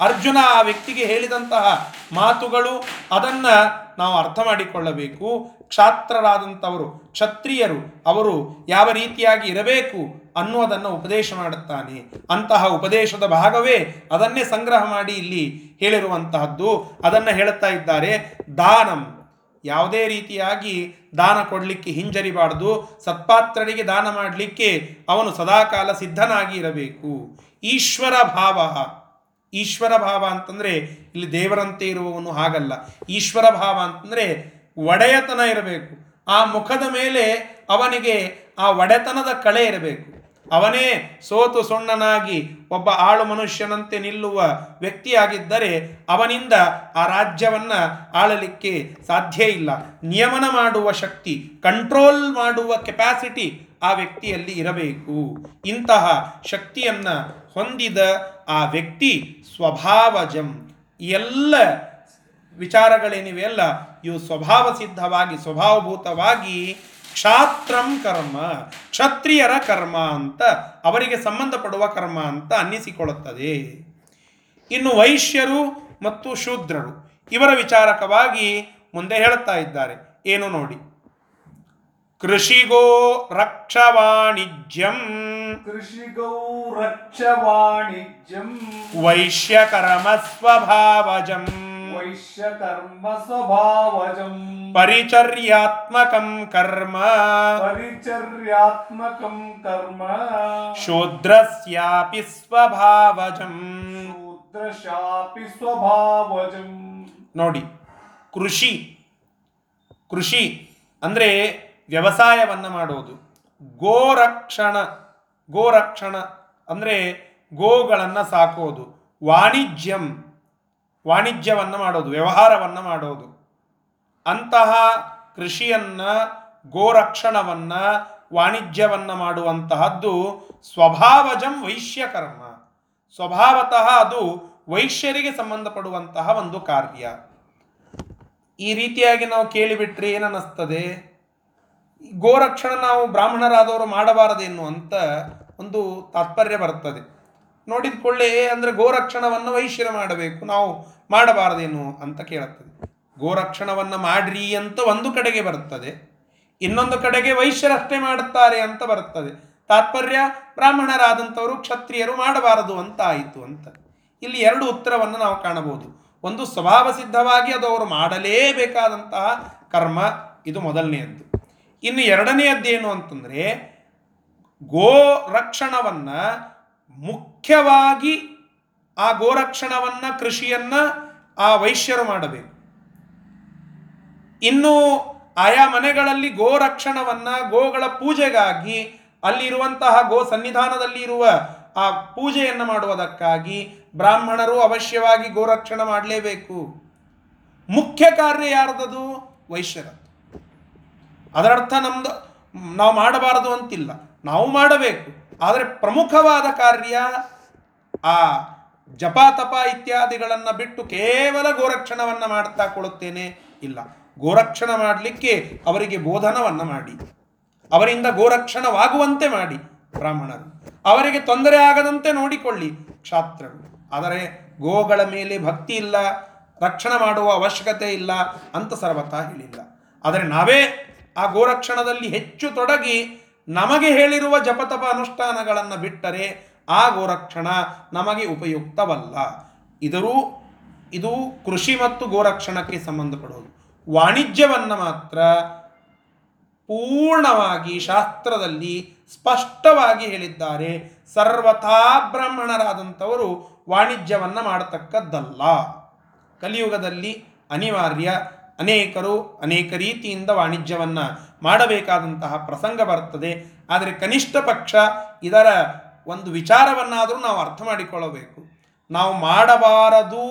ಅರ್ಜುನ ಆ ವ್ಯಕ್ತಿಗೆ ಹೇಳಿದಂತಹ ಮಾತುಗಳು ಅದನ್ನು ನಾವು ಅರ್ಥ ಮಾಡಿಕೊಳ್ಳಬೇಕು. ಕ್ಷಾತ್ರರಾದಂಥವರು, ಕ್ಷತ್ರಿಯರು, ಅವರು ಯಾವ ರೀತಿಯಾಗಿ ಇರಬೇಕು ಅನ್ನುವುದನ್ನು ಉಪದೇಶ ಮಾಡುತ್ತಾನೆ. ಅಂತಹ ಉಪದೇಶದ ಭಾಗವೇ ಅದನ್ನೇ ಸಂಗ್ರಹ ಮಾಡಿ ಇಲ್ಲಿ ಹೇಳಿರುವಂತಹದ್ದು. ಅದನ್ನು ಹೇಳುತ್ತಾ ಇದ್ದಾರೆ, ದಾನಂ. ಯಾವುದೇ ರೀತಿಯಾಗಿ ದಾನ ಕೊಡಲಿಕ್ಕೆ ಹಿಂಜರಿಬಾರ್ದು. ಸತ್ಪಾತ್ರರಿಗೆ ದಾನ ಮಾಡಲಿಕ್ಕೆ ಅವನು ಸದಾಕಾಲ ಸಿದ್ಧನಾಗಿ ಇರಬೇಕು. ಈಶ್ವರ ಭಾವ. ಈಶ್ವರ ಭಾವ ಅಂತಂದರೆ ಇಲ್ಲಿ ದೇವರಂತೆ ಇರುವವನು ಹಾಗಲ್ಲ. ಈಶ್ವರ ಭಾವ ಅಂತಂದರೆ ಒಡೆಯತನ ಇರಬೇಕು. ಆ ಮುಖದ ಮೇಲೆ ಅವನಿಗೆ ಆ ಒಡೆತನದ ಕಳೆ ಇರಬೇಕು. ಅವನೇ ಸೋತು ಸೊಣ್ಣನಾಗಿ ಒಬ್ಬ ಆಳು ಮನುಷ್ಯನಂತೆ ನಿಲ್ಲುವ ವ್ಯಕ್ತಿಯಾಗಿದ್ದರೆ ಅವನಿಂದ ಆ ರಾಜ್ಯವನ್ನು ಆಳಲಿಕ್ಕೆ ಸಾಧ್ಯ ಇಲ್ಲ. ನಿಯಮನ ಮಾಡುವ ಶಕ್ತಿ ಕಂಟ್ರೋಲ್ ಮಾಡುವ ಕೆಪಾಸಿಟಿ ಆ ವ್ಯಕ್ತಿಯಲ್ಲಿ ಇರಬೇಕು. ಇಂತಹ ಶಕ್ತಿಯನ್ನ ಹೊಂದಿದ ಆ ವ್ಯಕ್ತಿ ಸ್ವಭಾವಜಂ. ಎಲ್ಲ ವಿಚಾರಗಳೇನಿವೆ ಅಲ್ಲ ಇವು ಸ್ವಭಾವ ಸಿದ್ಧವಾಗಿ ಸ್ವಭಾವಭೂತವಾಗಿ ಕ್ಷಾತ್ರಂ ಕರ್ಮ, ಕ್ಷತ್ರಿಯರ ಕರ್ಮ ಅಂತ, ಅವರಿಗೆ ಸಂಬಂಧಪಡುವ ಕರ್ಮ ಅಂತ ಅನ್ನಿಸಿಕೊಳ್ಳುತ್ತದೆ. ಇನ್ನು ವೈಶ್ಯರು ಮತ್ತು ಶೂದ್ರರು, ಇವರ ವಿಚಾರಕವಾಗಿ ಮುಂದೆ ಹೇಳುತ್ತಾ ಇದ್ದಾರೆ. ಏನು ನೋಡಿ? ಕೃಷಿಗೋ ರಕ್ಷವಾಣಿಜ್ಯಂ. ಕೃಷಿಗೋ ರಕ್ಷ ವಾಣಿಜ್ಯಂ ವೈಶ್ಯಕರ್ಮ ಸ್ವಭಾವಜಂ ವೈಶ್ಯಕರ್ಮ ಸ್ವಭಾವಜಂ ಪರಿಚರ್ಯಾತ್ಮಕಂ ಕರ್ಮ. ಪರಿಚರ್ಯಾತ್ಮಕಂ ಕರ್ಮ. ಶೂದ್ರಸ್ಯಾಪಿ ಸ್ವಭಾವಜಂ. ಶೂದ್ರಶಾಪಿ ಸ್ವಭಾವಜಂ. ನೋಡಿ ಕೃಷಿ ಕೃಷಿ ಅಂದರೆ ವ್ಯವಸಾಯವನ್ನು ಮಾಡುವುದು ಗೋರಕ್ಷಣ ಗೋರಕ್ಷಣ ಅಂದರೆ ಗೋಗಳನ್ನು ಸಾಕೋದು. ವಾಣಿಜ್ಯಂ, ವಾಣಿಜ್ಯವನ್ನು ಮಾಡೋದು, ವ್ಯವಹಾರವನ್ನು ಮಾಡೋದು. ಅಂತಹ ಕೃಷಿಯನ್ನು, ಗೋರಕ್ಷಣವನ್ನು, ವಾಣಿಜ್ಯವನ್ನು ಮಾಡುವಂತಹದ್ದು ಸ್ವಭಾವಜಂ ವೈಶ್ಯಕರ್ಮ. ಸ್ವಭಾವತಃ ಅದು ವೈಶ್ಯರಿಗೆ ಸಂಬಂಧಪಡುವಂತಹ ಒಂದು ಕಾರ್ಯ. ಈ ರೀತಿಯಾಗಿ ನಾವು ಕೇಳಿಬಿಟ್ರೆ ಏನನ್ನಿಸ್ತದೆ? ಗೋರಕ್ಷಣ ನಾವು ಬ್ರಾಹ್ಮಣರಾದವರು ಮಾಡಬಾರದೇನು ಅಂತ ಒಂದು ತಾತ್ಪರ್ಯ ಬರ್ತದೆ. ನೋಡಿದ ಕೊಳ್ಳೆ ಅಂದರೆ ಗೋರಕ್ಷಣವನ್ನು ವೈಶ್ಯರ ಮಾಡಬೇಕು, ನಾವು ಮಾಡಬಾರದೇನು ಅಂತ ಕೇಳುತ್ತದೆ. ಗೋರಕ್ಷಣವನ್ನು ಮಾಡ್ರಿ ಅಂತ ಒಂದು ಕಡೆಗೆ ಬರುತ್ತದೆ ಇನ್ನೊಂದು ಕಡೆಗೆ ವೈಶ್ಯರಷ್ಟೇ ಮಾಡುತ್ತಾರೆ ಅಂತ ಬರುತ್ತದೆ ತಾತ್ಪರ್ಯ, ಬ್ರಾಹ್ಮಣರಾದಂಥವರು ಕ್ಷತ್ರಿಯರು ಮಾಡಬಾರದು ಅಂತ ಆಯಿತು ಅಂತ. ಇಲ್ಲಿ ಎರಡು ಉತ್ತರವನ್ನು ನಾವು ಕಾಣಬಹುದು. ಒಂದು ಸ್ವಭಾವ ಸಿದ್ಧವಾಗಿ ಅದು ಅವರು ಮಾಡಲೇಬೇಕಾದಂತಹ ಕರ್ಮ, ಇದು ಮೊದಲನೆಯದ್ದು. ಇನ್ನು ಎರಡನೆಯದ್ದೇನು ಅಂತಂದರೆ ಗೋ ರಕ್ಷಣವನ್ನು ಮುಖ್ಯವಾಗಿ ಆ ಗೋರಕ್ಷಣವನ್ನ ಕೃಷಿಯನ್ನ ಆ ವೈಶ್ಯರು ಮಾಡಬೇಕು. ಇನ್ನು ಆಯಾ ಮನೆಗಳಲ್ಲಿ ಗೋರಕ್ಷಣವನ್ನ ಗೋಗಳ ಪೂಜೆಗಾಗಿ ಅಲ್ಲಿರುವಂತಹ ಗೋ ಸನ್ನಿಧಾನದಲ್ಲಿ ಇರುವ ಆ ಪೂಜೆಯನ್ನು ಮಾಡುವುದಕ್ಕಾಗಿ ಬ್ರಾಹ್ಮಣರು ಅವಶ್ಯವಾಗಿ ಗೋರಕ್ಷಣೆ ಮಾಡಲೇಬೇಕು. ಮುಖ್ಯ ಕಾರ್ಯ ಯಾರದದು? ವೈಶ್ಯರದ್ದು. ಅದರರ್ಥ ನಮ್ದು, ನಾವು ಮಾಡಬಾರದು ಅಂತಿಲ್ಲ. ನಾವು ಮಾಡಬೇಕು. ಆದರೆ ಪ್ರಮುಖವಾದ ಕಾರ್ಯ ಆ ಜಪ ತಪ ಇತ್ಯಾದಿಗಳನ್ನು ಬಿಟ್ಟು ಕೇವಲ ಗೋರಕ್ಷಣವನ್ನು ಮಾಡ್ತಾ ಕೊಡುತ್ತೇನೆ ಇಲ್ಲ. ಗೋರಕ್ಷಣ ಮಾಡಲಿಕ್ಕೆ ಅವರಿಗೆ ಬೋಧನವನ್ನು ಮಾಡಿ. ಅವರಿಂದ ಗೋರಕ್ಷಣವಾಗುವಂತೆ ಮಾಡಿ ಬ್ರಾಹ್ಮಣರು. ಅವರಿಗೆ ತೊಂದರೆ ಆಗದಂತೆ ನೋಡಿಕೊಳ್ಳಿ ಕ್ಷಾತ್ರರು. ಆದರೆ ಗೋಗಳ ಮೇಲೆ ಭಕ್ತಿ ಇಲ್ಲ, ರಕ್ಷಣೆ ಮಾಡುವ ಅವಶ್ಯಕತೆ ಇಲ್ಲ ಅಂತ ಸರ್ವತಾ ಹೇಳಿಲ್ಲ. ಆದರೆ ನಾವೇ ಆ ಗೋರಕ್ಷಣದಲ್ಲಿ ಹೆಚ್ಚು ತೊಡಗಿ ನಮಗೆ ಹೇಳಿರುವ ಜಪತಪ ಅನುಷ್ಠಾನಗಳನ್ನು ಬಿಟ್ಟರೆ ಆ ಗೋರಕ್ಷಣ ನಮಗೆ ಉಪಯುಕ್ತವಲ್ಲ. ಇದರೂ, ಇದು ಕೃಷಿ ಮತ್ತು ಗೋರಕ್ಷಣಕ್ಕೆ ಸಂಬಂಧಪಡೋದು ವಾಣಿಜ್ಯವನ್ನು ಮಾತ್ರ ಪೂರ್ಣವಾಗಿ ಶಾಸ್ತ್ರದಲ್ಲಿ ಸ್ಪಷ್ಟವಾಗಿ ಹೇಳಿದ್ದಾರೆ. ಸರ್ವಥಾ ಬ್ರಾಹ್ಮಣರಾದಂಥವರು ವಾಣಿಜ್ಯವನ್ನು ಮಾಡತಕ್ಕದ್ದಲ್ಲ. ಕಲಿಯುಗದಲ್ಲಿ ಅನಿವಾರ್ಯ ಅನೇಕರು ಅನೇಕ ರೀತಿಯಿಂದ ವಾಣಿಜ್ಯವನ್ನು ಮಾಡಬೇಕಾದಂತಹ ಪ್ರಸಂಗ ಬರ್ತದೆ. ಆದರೆ ಕನಿಷ್ಠ ಪಕ್ಷ ಇದರ ಒಂದು ವಿಚಾರವನ್ನಾದರೂ ನಾವು ಅರ್ಥ ಮಾಡಿಕೊಳ್ಳಬೇಕು. ನಾವು ಮಾಡಬಾರದು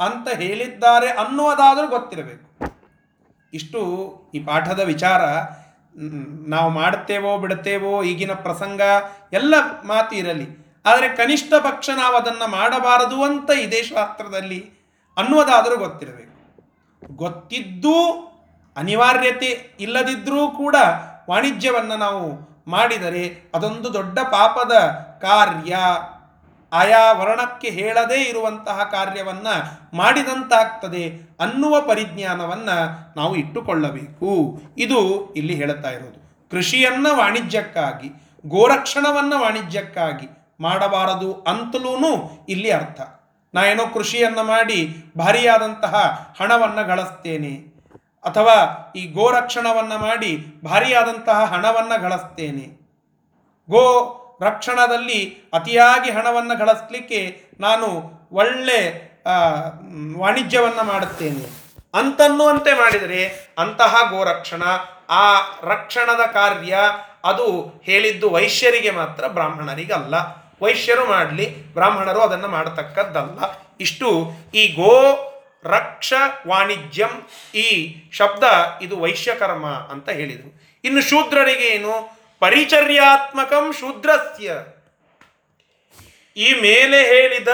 ಅಂತ ಹೇಳಿದ್ದಾರೆ ಅನ್ನುವುದಾದರೂ ಗೊತ್ತಿರಬೇಕು. ಇಷ್ಟು ಈ ಪಾಠದ ವಿಚಾರ. ನಾವು ಮಾಡ್ತೇವೋ ಬಿಡ್ತೇವೋ ಈಗಿನ ಪ್ರಸಂಗ ಎಲ್ಲ ಮಾತು ಇರಲಿ. ಆದರೆ ಕನಿಷ್ಠ ಪಕ್ಷ ನಾವು ಅದನ್ನು ಮಾಡಬಾರದು ಅಂತ ಇದೇ ಶಾಸ್ತ್ರದಲ್ಲಿ ಅನ್ನುವುದಾದರೂ ಗೊತ್ತಿರಬೇಕು. ಗೊತ್ತಿದ್ದೂ ಅನಿವಾರ್ಯತೆ ಇಲ್ಲದಿದ್ದರೂ ಕೂಡ ವಾಣಿಜ್ಯವನ್ನು ನಾವು ಮಾಡಿದರೆ ಅದೊಂದು ದೊಡ್ಡ ಪಾಪದ ಕಾರ್ಯ. ಆಯಾ ವರ್ಣಕ್ಕೆ ಹೇಳದೇ ಇರುವಂತಹ ಕಾರ್ಯವನ್ನು ಮಾಡಿದಂತಾಗ್ತದೆ ಅನ್ನುವ ಪರಿಜ್ಞಾನವನ್ನು ನಾವು ಇಟ್ಟುಕೊಳ್ಳಬೇಕು. ಇದು ಇಲ್ಲಿ ಹೇಳುತ್ತಾ ಇರೋದು. ಕೃಷಿಯನ್ನು ವಾಣಿಜ್ಯಕ್ಕಾಗಿ, ಗೋರಕ್ಷಣವನ್ನು ವಾಣಿಜ್ಯಕ್ಕಾಗಿ ಮಾಡಬಾರದು ಅಂತಲೂ ಇಲ್ಲಿ ಅರ್ಥ. ನಾ ಏನೋ ಕೃಷಿಯನ್ನು ಮಾಡಿ ಭಾರಿಯಾದಂತಹ ಹಣವನ್ನು ಗಳಿಸ್ತೇನೆ. ಅಥವಾ ಈ ಗೋರಕ್ಷಣವನ್ನು ಮಾಡಿ ಭಾರಿಯಾದಂತಹ ಹಣವನ್ನು ಗಳಿಸ್ತೇನೆ. ಗೋ ರಕ್ಷಣದಲ್ಲಿ ಅತಿಯಾಗಿ ಹಣವನ್ನು ಗಳಿಸ್ಲಿಕ್ಕೆ ನಾನು ಒಳ್ಳೆ ವಾಣಿಜ್ಯವನ್ನು ಮಾಡುತ್ತೇನೆ. ಅಂತನ್ನುವಂತೆ ಮಾಡಿದರೆ ಅಂತಹ ಗೋರಕ್ಷಣ, ಆ ರಕ್ಷಣದ ಕಾರ್ಯ ಅದು ಹೇಳಿದ್ದು ವೈಶ್ಯರಿಗೆ ಮಾತ್ರ, ಬ್ರಾಹ್ಮಣರಿಗಲ್ಲ. ವೈಶ್ಯರು ಮಾಡಲಿ, ಬ್ರಾಹ್ಮಣರು ಅದನ್ನು ಮಾಡತಕ್ಕದ್ದಲ್ಲ. ಇಷ್ಟು ಈ ಗೋ ರಕ್ಷ ವಾಣಿಜ್ಯಂ ಈ ಶಬ್ದ ಇದು ವೈಶ್ಯಕರ್ಮ ಅಂತ ಹೇಳಿದರು. ಇನ್ನು ಶೂದ್ರರಿಗೆ ಏನು? ಪರಿಚರ್ಯಾತ್ಮಕಂ ಶೂದ್ರಸ್ಯ. ಈ ಮೇಲೆ ಹೇಳಿದ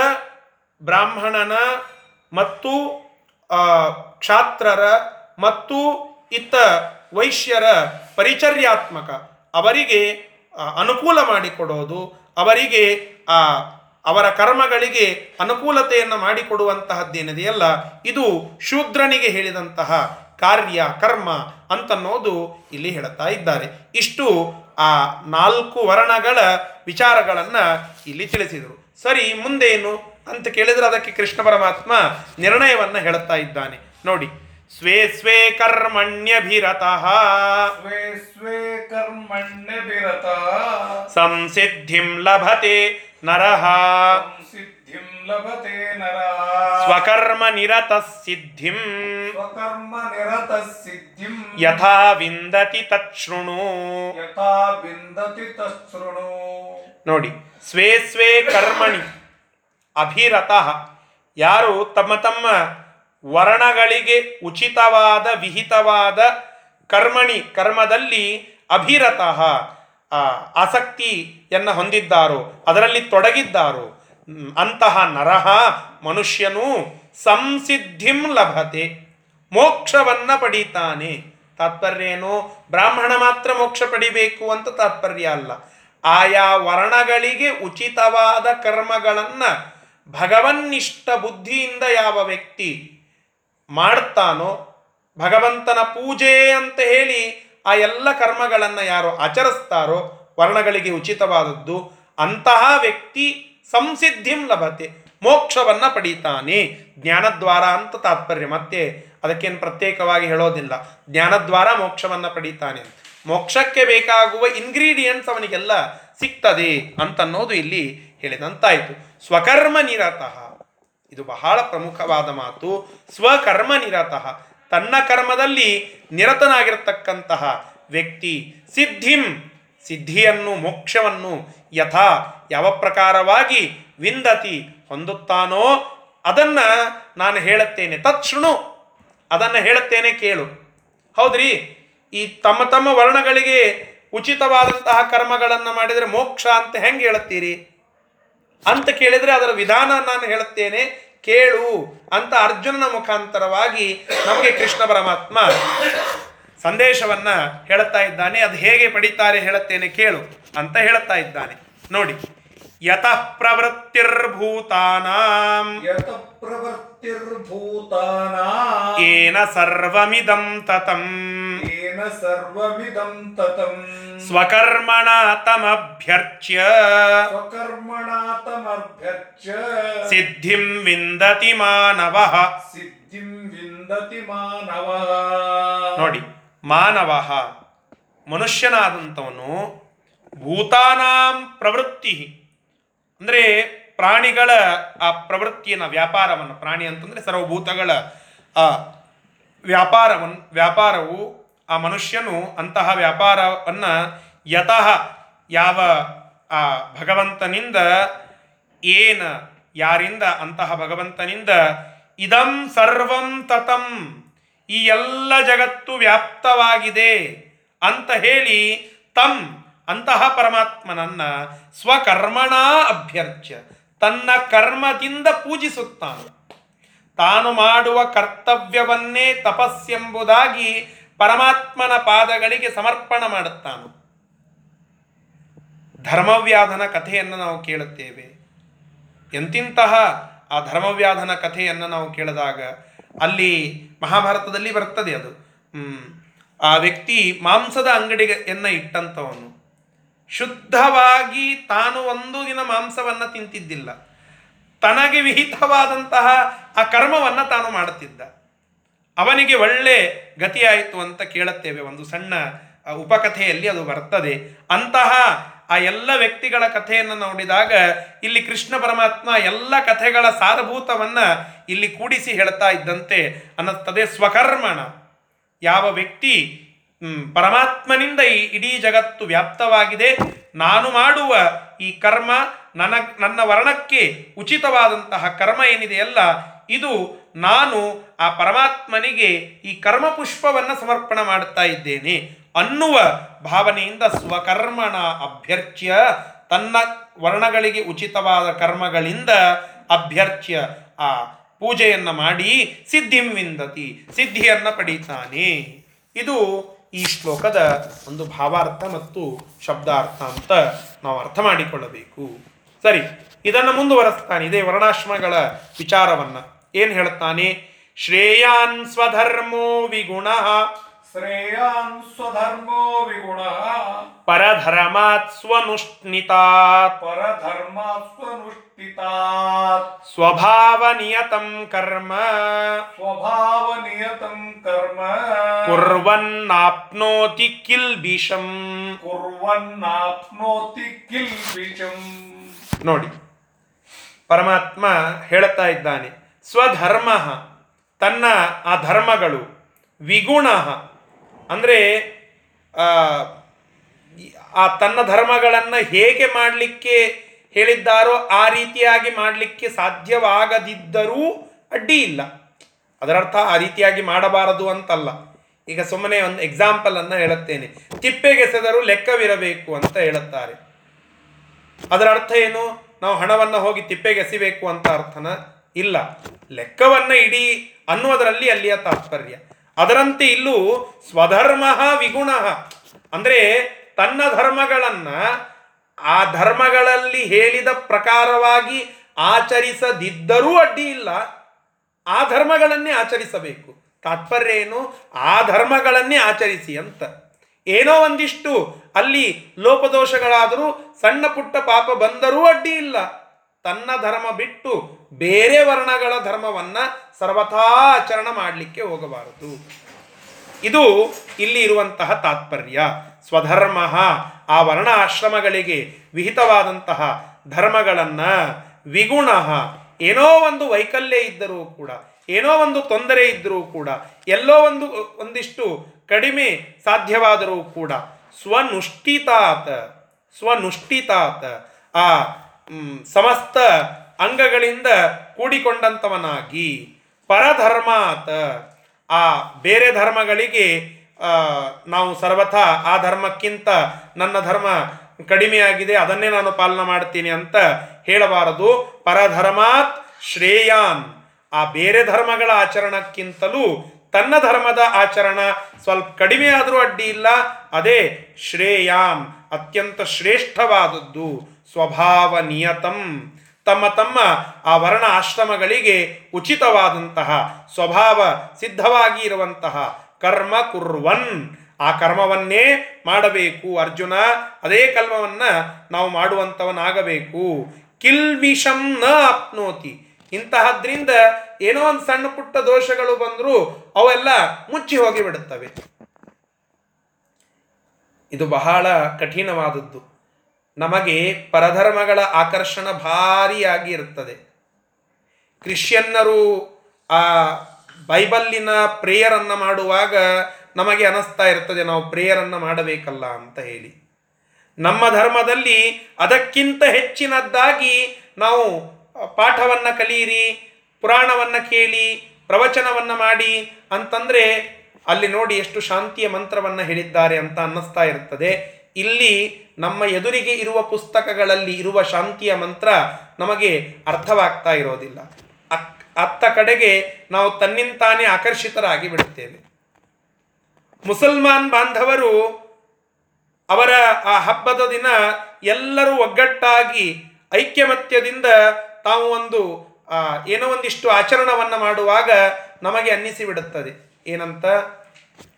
ಬ್ರಾಹ್ಮಣನ ಮತ್ತು ಕ್ಷಾತ್ರರ ಮತ್ತು ಇತ್ತ ವೈಶ್ಯರ ಪರಿಚರ್ಯಾತ್ಮಕ ಅವರಿಗೆ ಅನುಕೂಲ ಮಾಡಿಕೊಡೋದು ಅವರಿಗೆ, ಆ, ಅವರ ಕರ್ಮಗಳಿಗೆ ಅನುಕೂಲತೆಯನ್ನು ಮಾಡಿಕೊಡುವಂತಹದ್ದೇನಿದೆಯಲ್ಲ, ಇದು ಶೂದ್ರನಿಗೆ ಹೇಳಿದಂತಹ ಕಾರ್ಯ, ಕರ್ಮ ಅಂತನ್ನೋದು ಇಲ್ಲಿ ಹೇಳುತ್ತಾ ಇದ್ದಾರೆ. ಇಷ್ಟು, ಆ, ನಾಲ್ಕು ವರ್ಣಗಳ ವಿಚಾರಗಳನ್ನು ಇಲ್ಲಿ ತಿಳಿಸಿದರು. ಸರಿ ಮುಂದೇನು ಅಂತ ಕೇಳಿದರೆ ಅದಕ್ಕೆ ಕೃಷ್ಣ ಪರಮಾತ್ಮ ನಿರ್ಣಯವನ್ನು ಹೇಳುತ್ತಾ ಇದ್ದಾನೆ. ನೋಡಿ, ಸ್ವೇ ಸ್ವೇ ಕರ್ಮಣ್ಯಭಿರತಃ. ಸ್ವೇ ಸ್ವೇ ಕರ್ಮಣ್ಯಭಿರತ. ಸಂಸಿದ್ಧಿಂ ಲಭತೆ ನರಃ. ಸಿದ್ಧಿಂ ಲಭತೆ ನರ. ಸ್ವಕರ್ಮ ನಿರತ ಸಿದ್ಧಿಂ ಸ್ವಕರ್ಮ ನಿರತ ಸಿದ್ಧಿಂ ಯಥಾ ವಿಂದತಿ ತತ್ಶೃಣು ಯಥಾ ವಿಂದತಿ ತತ್ಶೃಣು ನೋಡಿ ಸ್ವೇ ಸ್ವೇ ಕರ್ಮಣಿ ಅಭಿರತಃ ಯಾರು ತಮ್ಮ ತಮ್ಮ ವರ್ಣಗಳಿಗೆ ಉಚಿತವಾದ ವಿಹಿತವಾದ ಕರ್ಮಣಿ ಕರ್ಮದಲ್ಲಿ ಅಭಿರತಃ ಆಸಕ್ತಿಯನ್ನು ಹೊಂದಿದ್ದಾರೋ, ಅದರಲ್ಲಿ ತೊಡಗಿದ್ದಾರೋ ಅಂತಹ ನರಹ ಮನುಷ್ಯನು ಸಂಸಿದ್ಧಿಂ ಲಭತೆ, ಮೋಕ್ಷವನ್ನ ಪಡೀತಾನೆ. ತಾತ್ಪರ್ಯ ಏನು? ಬ್ರಾಹ್ಮಣ ಮಾತ್ರ ಮೋಕ್ಷ ಪಡಿಬೇಕು ಅಂತ ತಾತ್ಪರ್ಯ ಅಲ್ಲ. ಆಯಾ ವರ್ಣಗಳಿಗೆ ಉಚಿತವಾದ ಕರ್ಮಗಳನ್ನು ಭಗವನ್ನಿಷ್ಟ ಬುದ್ಧಿಯಿಂದ ಯಾವ ವ್ಯಕ್ತಿ ಮಾಡ್ತಾನೋ, ಭಗವಂತನ ಪೂಜೆ ಅಂತ ಹೇಳಿ ಆ ಎಲ್ಲ ಕರ್ಮಗಳನ್ನು ಯಾರು ಆಚರಿಸ್ತಾರೋ ವರ್ಣಗಳಿಗೆ ಉಚಿತವಾದದ್ದು, ಅಂತಹ ವ್ಯಕ್ತಿ ಸಂಸಿದ್ಧಿಂ ಲಭತೆ, ಮೋಕ್ಷವನ್ನು ಪಡೀತಾನೆ. ಜ್ಞಾನದ್ವಾರ ಅಂತ ತಾತ್ಪರ್ಯ. ಮತ್ತೆ ಅದಕ್ಕೇನು ಪ್ರತ್ಯೇಕವಾಗಿ ಹೇಳೋದಿಲ್ಲ. ಜ್ಞಾನದ್ವಾರ ಮೋಕ್ಷವನ್ನು ಪಡೀತಾನೆ ಮೋಕ್ಷಕ್ಕೆ ಬೇಕಾಗುವ ಇಂಗ್ರೀಡಿಯೆಂಟ್ಸ್ ಅವನಿಗೆಲ್ಲ ಸಿಗ್ತದೆ ಅಂತನ್ನೋದು ಇಲ್ಲಿ ಹೇಳಿದಂತಾಯಿತು. ಸ್ವಕರ್ಮ ನಿರತಃ. ಇದು ಬಹಳ ಪ್ರಮುಖವಾದ ಮಾತು. ಸ್ವಕರ್ಮ ನಿರತಃ. ತನ್ನ ಕರ್ಮದಲ್ಲಿ ನಿರತನಾಗಿರತಕ್ಕಂತಹ ವ್ಯಕ್ತಿ ಸಿದ್ಧಿಂ. ಸಿದ್ಧಿಯನ್ನು, ಮೋಕ್ಷವನ್ನು ಯಥಾ ಯಾವ ಪ್ರಕಾರವಾಗಿ ವಿಂದತಿ ಹೊಂದುತ್ತಾನೋ ಅದನ್ನ ನಾನು ಹೇಳುತ್ತೇನೆ. ತತ್ಕ್ಷಣು ಅದನ್ನು ಹೇಳುತ್ತೇನೆ ಕೇಳು. ಹೌದ್ರಿ? ಈ ತಮ್ಮ ತಮ್ಮ ವರ್ಣಗಳಿಗೆ ಉಚಿತವಾದಂತಹ ಕರ್ಮಗಳನ್ನು ಮಾಡಿದರೆ ಮೋಕ್ಷ ಅಂತ ಹೆಂಗೆ ಹೇಳುತ್ತೀರಿ? ಅಂತ ಕೇಳಿದರೆ ಅದರ ವಿಧಾನ ನಾನು ಹೇಳುತ್ತೇನೆ. ಕೇಳು ಅಂತ ಅರ್ಜುನನ ಮುಖಾಂತರವಾಗಿ ನಮಗೆ ಕೃಷ್ಣ ಪರಮಾತ್ಮ ಸಂದೇಶವನ್ನ ಹೇಳುತ್ತಾ ಇದ್ದಾನೆ. ಅದು ಹೇಗೆ ಪಡಿತಾರೆ ಹೇಳುತ್ತೇನೆ ಕೇಳು ಅಂತ ಹೇಳುತ್ತಾ ಇದ್ದಾನೆ. ನೋಡಿ ಯತಃ ಪ್ರವೃತ್ತಿರ್ಭೂತಾನಾಂ ಯತ ಪ್ರವೃತ್ತಿರ್ಭೂತಾನಾ ಏನ ಸರ್ವಮಿದಂ ತತಂ. ಏನ ಸರ್ವಮಿದಂ ತತಂ ಸ್ವಕರ್ಮಣ ತಮಭ್ಯರ್ಚ್ಯ ಸ್ವಕರ್ಮಣ ತಮಭ್ಯರ್ಚ್ಯ ಸಿದ್ಧಿಂ ವಿಂದತಿ ಮಾನವಃ ಸಿದ್ಧಿಂ ವಿಂದತಿ ಮಾನವ ನೋಡಿ ಮಾನವ ಮನುಷ್ಯನಾದಂಥವನು ಭೂತಾನಾಂ ಪ್ರವೃತ್ತಿ. ಅಂದರೆ ಪ್ರಾಣಿಗಳ ಆ ಪ್ರವೃತ್ತಿಯನ್ನು ವ್ಯಾಪಾರವನ್ನು ಪ್ರಾಣಿ ಅಂತಂದರೆ ಸರ್ವಭೂತಗಳ ಆ ವ್ಯಾಪಾರವನ್ನು ವ್ಯಾಪಾರವು ಆ ಮನುಷ್ಯನು ಅಂತಹ ವ್ಯಾಪಾರವನ್ನು ಯತಃ ಯಾವ, ಆ, ಭಗವಂತನಿಂದ ಏನ, ಯಾರಿಂದ ಅಂತಹ ಭಗವಂತನಿಂದ ಇದಂ ಸರ್ವಂ ತತಂ, ಈ ಎಲ್ಲ ಜಗತ್ತು ವ್ಯಾಪ್ತವಾಗಿದೆ ಅಂತ ಹೇಳಿ ತಂ ಅಂತಹ ಪರಮಾತ್ಮನನ್ನ ಸ್ವಕರ್ಮಣ ಅಭ್ಯರ್ಚ್ಯ, ತನ್ನ ಕರ್ಮದಿಂದ ಪೂಜಿಸುತ್ತಾನೆ. ತಾನು ಮಾಡುವ ಕರ್ತವ್ಯವನ್ನೇ ತಪಸ್ಸೆಂಬುದಾಗಿ ಪರಮಾತ್ಮನ ಪಾದಗಳಿಗೆ ಸಮರ್ಪಣ ಮಾಡುತ್ತಾನು. ಧರ್ಮವ್ಯಾಧನ ಕಥೆಯನ್ನು ನಾವು ಕೇಳುತ್ತೇವೆ. ಎಂತಿಂತಹ ಆ ಧರ್ಮವ್ಯಾಧನ ಕಥೆಯನ್ನು ನಾವು ಕೇಳಿದಾಗ ಅಲ್ಲಿ ಮಹಾಭಾರತದಲ್ಲಿ ಬರ್ತದೆ ಅದು. ಆ ವ್ಯಕ್ತಿ ಮಾಂಸದ ಅಂಗಡಿಯನ್ನು ಇಟ್ಟಂಥವನು ಶುದ್ಧವಾಗಿ ತಾನು ಒಂದು ದಿನ ಮಾಂಸವನ್ನು ತಿಂತಿದ್ದಿಲ್ಲ. ತನಗೆ ವಿಹಿತವಾದಂತಹ ಆ ಕರ್ಮವನ್ನು ತಾನು ಮಾಡುತ್ತಿದ್ದ. ಅವನಿಗೆ ಒಳ್ಳೆ ಗತಿಯಾಯಿತು ಅಂತ ಕೇಳುತ್ತೇವೆ. ಒಂದು ಸಣ್ಣ ಉಪಕಥೆಯಲ್ಲಿ ಅದು ಬರ್ತದೆ. ಅಂತಹ ಆ ಎಲ್ಲ ವ್ಯಕ್ತಿಗಳ ಕಥೆಯನ್ನು ನೋಡಿದಾಗ ಇಲ್ಲಿ ಕೃಷ್ಣ ಪರಮಾತ್ಮ ಎಲ್ಲ ಕಥೆಗಳ ಸಾರಭೂತವನ್ನ ಇಲ್ಲಿ ಕೂಡಿಸಿ ಹೇಳ್ತಾ ಇದ್ದಂತೆ ಅನ್ನಿಸ್ತದೆ ಸ್ವಕರ್ಮಣ. ಯಾವ ವ್ಯಕ್ತಿ ಪರಮಾತ್ಮನಿಂದ ಈ ಇಡೀ ಜಗತ್ತು ವ್ಯಾಪ್ತವಾಗಿದೆ, ನಾನು ಮಾಡುವ ಈ ಕರ್ಮ ನನ್ನ ನನ್ನ ವರ್ಣಕ್ಕೆ ಉಚಿತವಾದಂತಹ ಕರ್ಮ ಏನಿದೆಯಲ್ಲ ಇದು ನಾನು ಆ ಪರಮಾತ್ಮನಿಗೆ ಈ ಕರ್ಮ ಪುಷ್ಪವನ್ನು ಸಮರ್ಪಣೆ ಮಾಡುತ್ತಾ ಇದ್ದೇನೆ ಅನ್ನುವ ಭಾವನೆಯಿಂದ ಸ್ವಕರ್ಮಣ ಅಭ್ಯರ್ಚ್ಯ ತನ್ನ ವರ್ಣಗಳಿಗೆ ಉಚಿತವಾದ ಕರ್ಮಗಳಿಂದ ಅಭ್ಯರ್ಚ್ಯ ಆ ಪೂಜೆಯನ್ನು ಮಾಡಿ ಸಿದ್ಧಿಂ ವಿಂದತಿ, ಸಿದ್ಧಿಯನ್ನು ಪಡೀತಾನೆ. ಇದು ಈ ಶ್ಲೋಕದ ಒಂದು ಭಾವಾರ್ಥ ಮತ್ತು ಶಬ್ದಾರ್ಥ ಅಂತ ನಾವು ಅರ್ಥ ಮಾಡಿಕೊಳ್ಳಬೇಕು. ಸರಿ. ಇದನ್ನು ಮುಂದುವರೆಸ್ತಾನೆ ಇದೇ ವರ್ಣಾಶ್ರಮಗಳ ವಿಚಾರವನ್ನ. ಏನ್ ಹೇಳ್ತಾನೆ ಶ್ರೇಯಾನ್ ಸ್ವಧರ್ಮೋ ವಿಗುಣ. ಶ್ರೇಯಾನ್ ಸ್ವಧರ್ಮೋ ವಿಗುಣ. ಪರಧರ್ಮಾತ್ ಸ್ವನುಷ್ಣಿತಾತ್ ಪರಧರ್ಮ ಸ್ವನುಷ್ಠಿತಾತ್. ಸ್ವಭಾವ ನಿಯತಂ ಕರ್ಮ. ಸ್ವಭಾವ ನಿಯತಂ ಕರ್ಮ. ಕುರ್ವನ್ನಾಪ್ನೋತಿ ಕಿಲ್ಬಿಷಂ ಕುರ್ವನ್ನಾಪ್ನೋತಿ ಕಿಲ್ಬಿಷಂ ನೋಡಿ ಪರಮಾತ್ಮ ಹೇಳುತ್ತಾ ಇದ್ದಾನೆ, ಸ್ವಧರ್ಮ, ತನ್ನ ಆ ಧರ್ಮಗಳು ವಿಗುಣ. ಅಂದರೆ, ಆ ತನ್ನ ಧರ್ಮಗಳನ್ನು ಹೇಗೆ ಮಾಡಲಿಕ್ಕೆ ಹೇಳಿದ್ದಾರೋ ಆ ರೀತಿಯಾಗಿ ಮಾಡಲಿಕ್ಕೆ ಸಾಧ್ಯವಾಗದಿದ್ದರೂ ಅಡ್ಡಿ ಇಲ್ಲ. ಅದರರ್ಥ ಆ ರೀತಿಯಾಗಿ ಮಾಡಬಾರದು ಅಂತಲ್ಲ. ಈಗ ಸುಮ್ಮನೆ ಒಂದು ಎಕ್ಸಾಂಪಲನ್ನು ಹೇಳುತ್ತೇನೆ. ತಿಪ್ಪೆಗೆಸೆದರೂ ಲೆಕ್ಕವಿರಬೇಕು ಅಂತ ಹೇಳುತ್ತಾರೆ. ಅದರ ಅರ್ಥ ಏನು? ನಾವು ಹಣವನ್ನು ಹೋಗಿ ತಿಪ್ಪೆಗೆಸಿಬೇಕು ಅಂತ ಅರ್ಥನ ಇಲ್ಲ. ಲೆಕ್ಕವನ್ನ ಇಡೀ ಅನ್ನುವುದರಲ್ಲಿ ಅಲ್ಲಿಯ ತಾತ್ಪರ್ಯ. ಅದರಂತೆ ಇಲ್ಲೂ ಸ್ವಧರ್ಮ ವಿಗುಣ. ಅಂದ್ರೆ ತನ್ನ ಧರ್ಮಗಳನ್ನ ಆ ಧರ್ಮಗಳಲ್ಲಿ ಹೇಳಿದ ಪ್ರಕಾರವಾಗಿ ಆಚರಿಸದಿದ್ದರೂ ಅಡ್ಡಿ ಇಲ್ಲ. ಆ ಧರ್ಮಗಳನ್ನೇ ಆಚರಿಸಬೇಕು. ತಾತ್ಪರ್ಯ ಏನು? ಆ ಧರ್ಮಗಳನ್ನೇ ಆಚರಿಸಿ ಅಂತ. ಏನೋ ಒಂದಿಷ್ಟು ಅಲ್ಲಿ ಲೋಪದೋಷಗಳಾದರೂ ಸಣ್ಣ ಪುಟ್ಟ ಪಾಪ ಬಂದರೂ ಅಡ್ಡಿ ಇಲ್ಲ. ತನ್ನ ಧರ್ಮ ಬಿಟ್ಟು ಬೇರೆ ವರ್ಣಗಳ ಧರ್ಮವನ್ನ ಸರ್ವಥಾ ಆಚರಣ ಮಾಡಲಿಕ್ಕೆ ಹೋಗಬಾರದು. ಇದು ಇಲ್ಲಿ ಇರುವಂತಹ ತಾತ್ಪರ್ಯ. ಸ್ವಧರ್ಮ ಆ ವರ್ಣ ಆಶ್ರಮಗಳಿಗೆ ವಿಹಿತವಾದಂತಹ ಧರ್ಮಗಳನ್ನ ವಿಗುಣ ಏನೋ ಒಂದು ವೈಕಲ್ಯ ಇದ್ದರೂ ಕೂಡ, ಏನೋ ಒಂದು ತೊಂದರೆ ಇದ್ದರೂ ಕೂಡ, ಎಲ್ಲೋ ಒಂದು, ಒಂದಿಷ್ಟು ಕಡಿಮೆ ಸಾಧ್ಯವಾದರೂ ಕೂಡ ಸ್ವನುಷ್ಠಿತಾತ ಸ್ವನುಷ್ಠಿತಾತ. ಆ ಸಮಸ್ತ ಅಂಗಗಳಿಂದ ಕೂಡಿಕೊಂಡಂಥವನಾಗಿ ಪರಧರ್ಮಾತ. ಆ, ಬೇರೆ ಧರ್ಮಗಳಿಗೆ ನಾವು ಸರ್ವಥಾ ಆ ಧರ್ಮಕ್ಕಿಂತ ನನ್ನ ಧರ್ಮ ಕಡಿಮೆಯಾಗಿದೆ, ಅದನ್ನೇ ನಾನು ಪಾಲನೆ ಮಾಡ್ತೀನಿ ಅಂತ ಹೇಳಬಾರದು. ಪರಧರ್ಮಾತ್ ಶ್ರೇಯಾನ್. ಆ ಬೇರೆ ಧರ್ಮಗಳ ಆಚರಣಕ್ಕಿಂತಲೂ ತನ್ನ ಧರ್ಮದ ಆಚರಣ ಸ್ವಲ್ಪ ಕಡಿಮೆ ಆದರೂ ಅಡ್ಡಿ ಇಲ್ಲ. ಅದೇ ಶ್ರೇಯಾಂ ಅತ್ಯಂತ ಶ್ರೇಷ್ಠವಾದದ್ದು. ಸ್ವಭಾವ ನಿಯತಂ. ತಮ್ಮ ತಮ್ಮ ಆ ವರ್ಣ ಆಶ್ರಮಗಳಿಗೆ ಉಚಿತವಾದಂತಹ ಸ್ವಭಾವ ಸಿದ್ಧವಾಗಿ ಇರುವಂತಹ ಕರ್ಮ ಕುರ್ವನ್. ಆ ಕರ್ಮವನ್ನೇ ಮಾಡಬೇಕು ಅರ್ಜುನ. ಅದೇ ಕರ್ಮವನ್ನ ನಾವು ಮಾಡುವಂಥವನಾಗಬೇಕು. ಕಿಲ್ವಿಷಂ ನ ಆಪ್ನೋತಿ. ಇಂತಹದ್ರಿಂದ ಏನೋ ಒಂದು ಸಣ್ಣ ಪುಟ್ಟ ದೋಷಗಳು ಬಂದರೂ ಅವೆಲ್ಲ ಮುಚ್ಚಿ ಹೋಗಿ ಬಿಡುತ್ತವೆ ಇದು ಬಹಳ ಕಠಿಣವಾದದ್ದು. ನಮಗೆ ಪರಧರ್ಮಗಳ ಆಕರ್ಷಣ ಭಾರಿಯಾಗಿ ಇರುತ್ತದೆ ಕ್ರಿಶ್ಚಿಯನ್ನರು ಆ ಬೈಬಲ್ಲಿನ ಪ್ರೇಯರನ್ನು ಮಾಡುವಾಗ ನಮಗೆ ಅನಿಸ್ತಾ ಇರ್ತದೆ, ನಾವು ಪ್ರೇಯರನ್ನು ಮಾಡಬೇಕಲ್ಲ ಅಂತ ಹೇಳಿ. ನಮ್ಮ ಧರ್ಮದಲ್ಲಿ ಅದಕ್ಕಿಂತ ಹೆಚ್ಚಿನದ್ದಾಗಿ ನಾವು ಪಾಠವನ್ನು ಕಲಿಯಿರಿ ಪುರಾಣವನ್ನು ಕೇಳಿ, ಪ್ರವಚನವನ್ನು ಮಾಡಿ ಅಂತಂದರೆ ಅಲ್ಲಿ ನೋಡಿ ಎಷ್ಟು ಶಾಂತಿಯ ಮಂತ್ರವನ್ನು ಹೇಳಿದ್ದಾರೆ ಅಂತ ಅನ್ನಿಸ್ತಾ ಇರ್ತದೆ. ಇಲ್ಲಿ ನಮ್ಮ ಎದುರಿಗೆ ಇರುವ ಪುಸ್ತಕಗಳಲ್ಲಿ ಇರುವ ಶಾಂತಿಯ ಮಂತ್ರ ನಮಗೆ ಅರ್ಥವಾಗ್ತಾ ಇರೋದಿಲ್ಲ. ಅತ್ತ ಕಡೆಗೆ ನಾವು ತನ್ನಿಂತಾನೇ ಆಕರ್ಷಿತರಾಗಿ ಬಿಡುತ್ತೇವೆ. ಮುಸಲ್ಮಾನ್ ಬಾಂಧವರು ಅವರ ಆ ಹಬ್ಬದ ದಿನ ಎಲ್ಲರೂ ಒಗ್ಗಟ್ಟಾಗಿ ಐಕ್ಯಮತ್ಯದಿಂದ ತಾವು ಒಂದು ಏನೋ ಒಂದಿಷ್ಟು ಆಚರಣವನ್ನು ಮಾಡುವಾಗ ನಮಗೆ ಅನ್ನಿಸಿ ಬಿಡುತ್ತದೆ ಏನಂತ?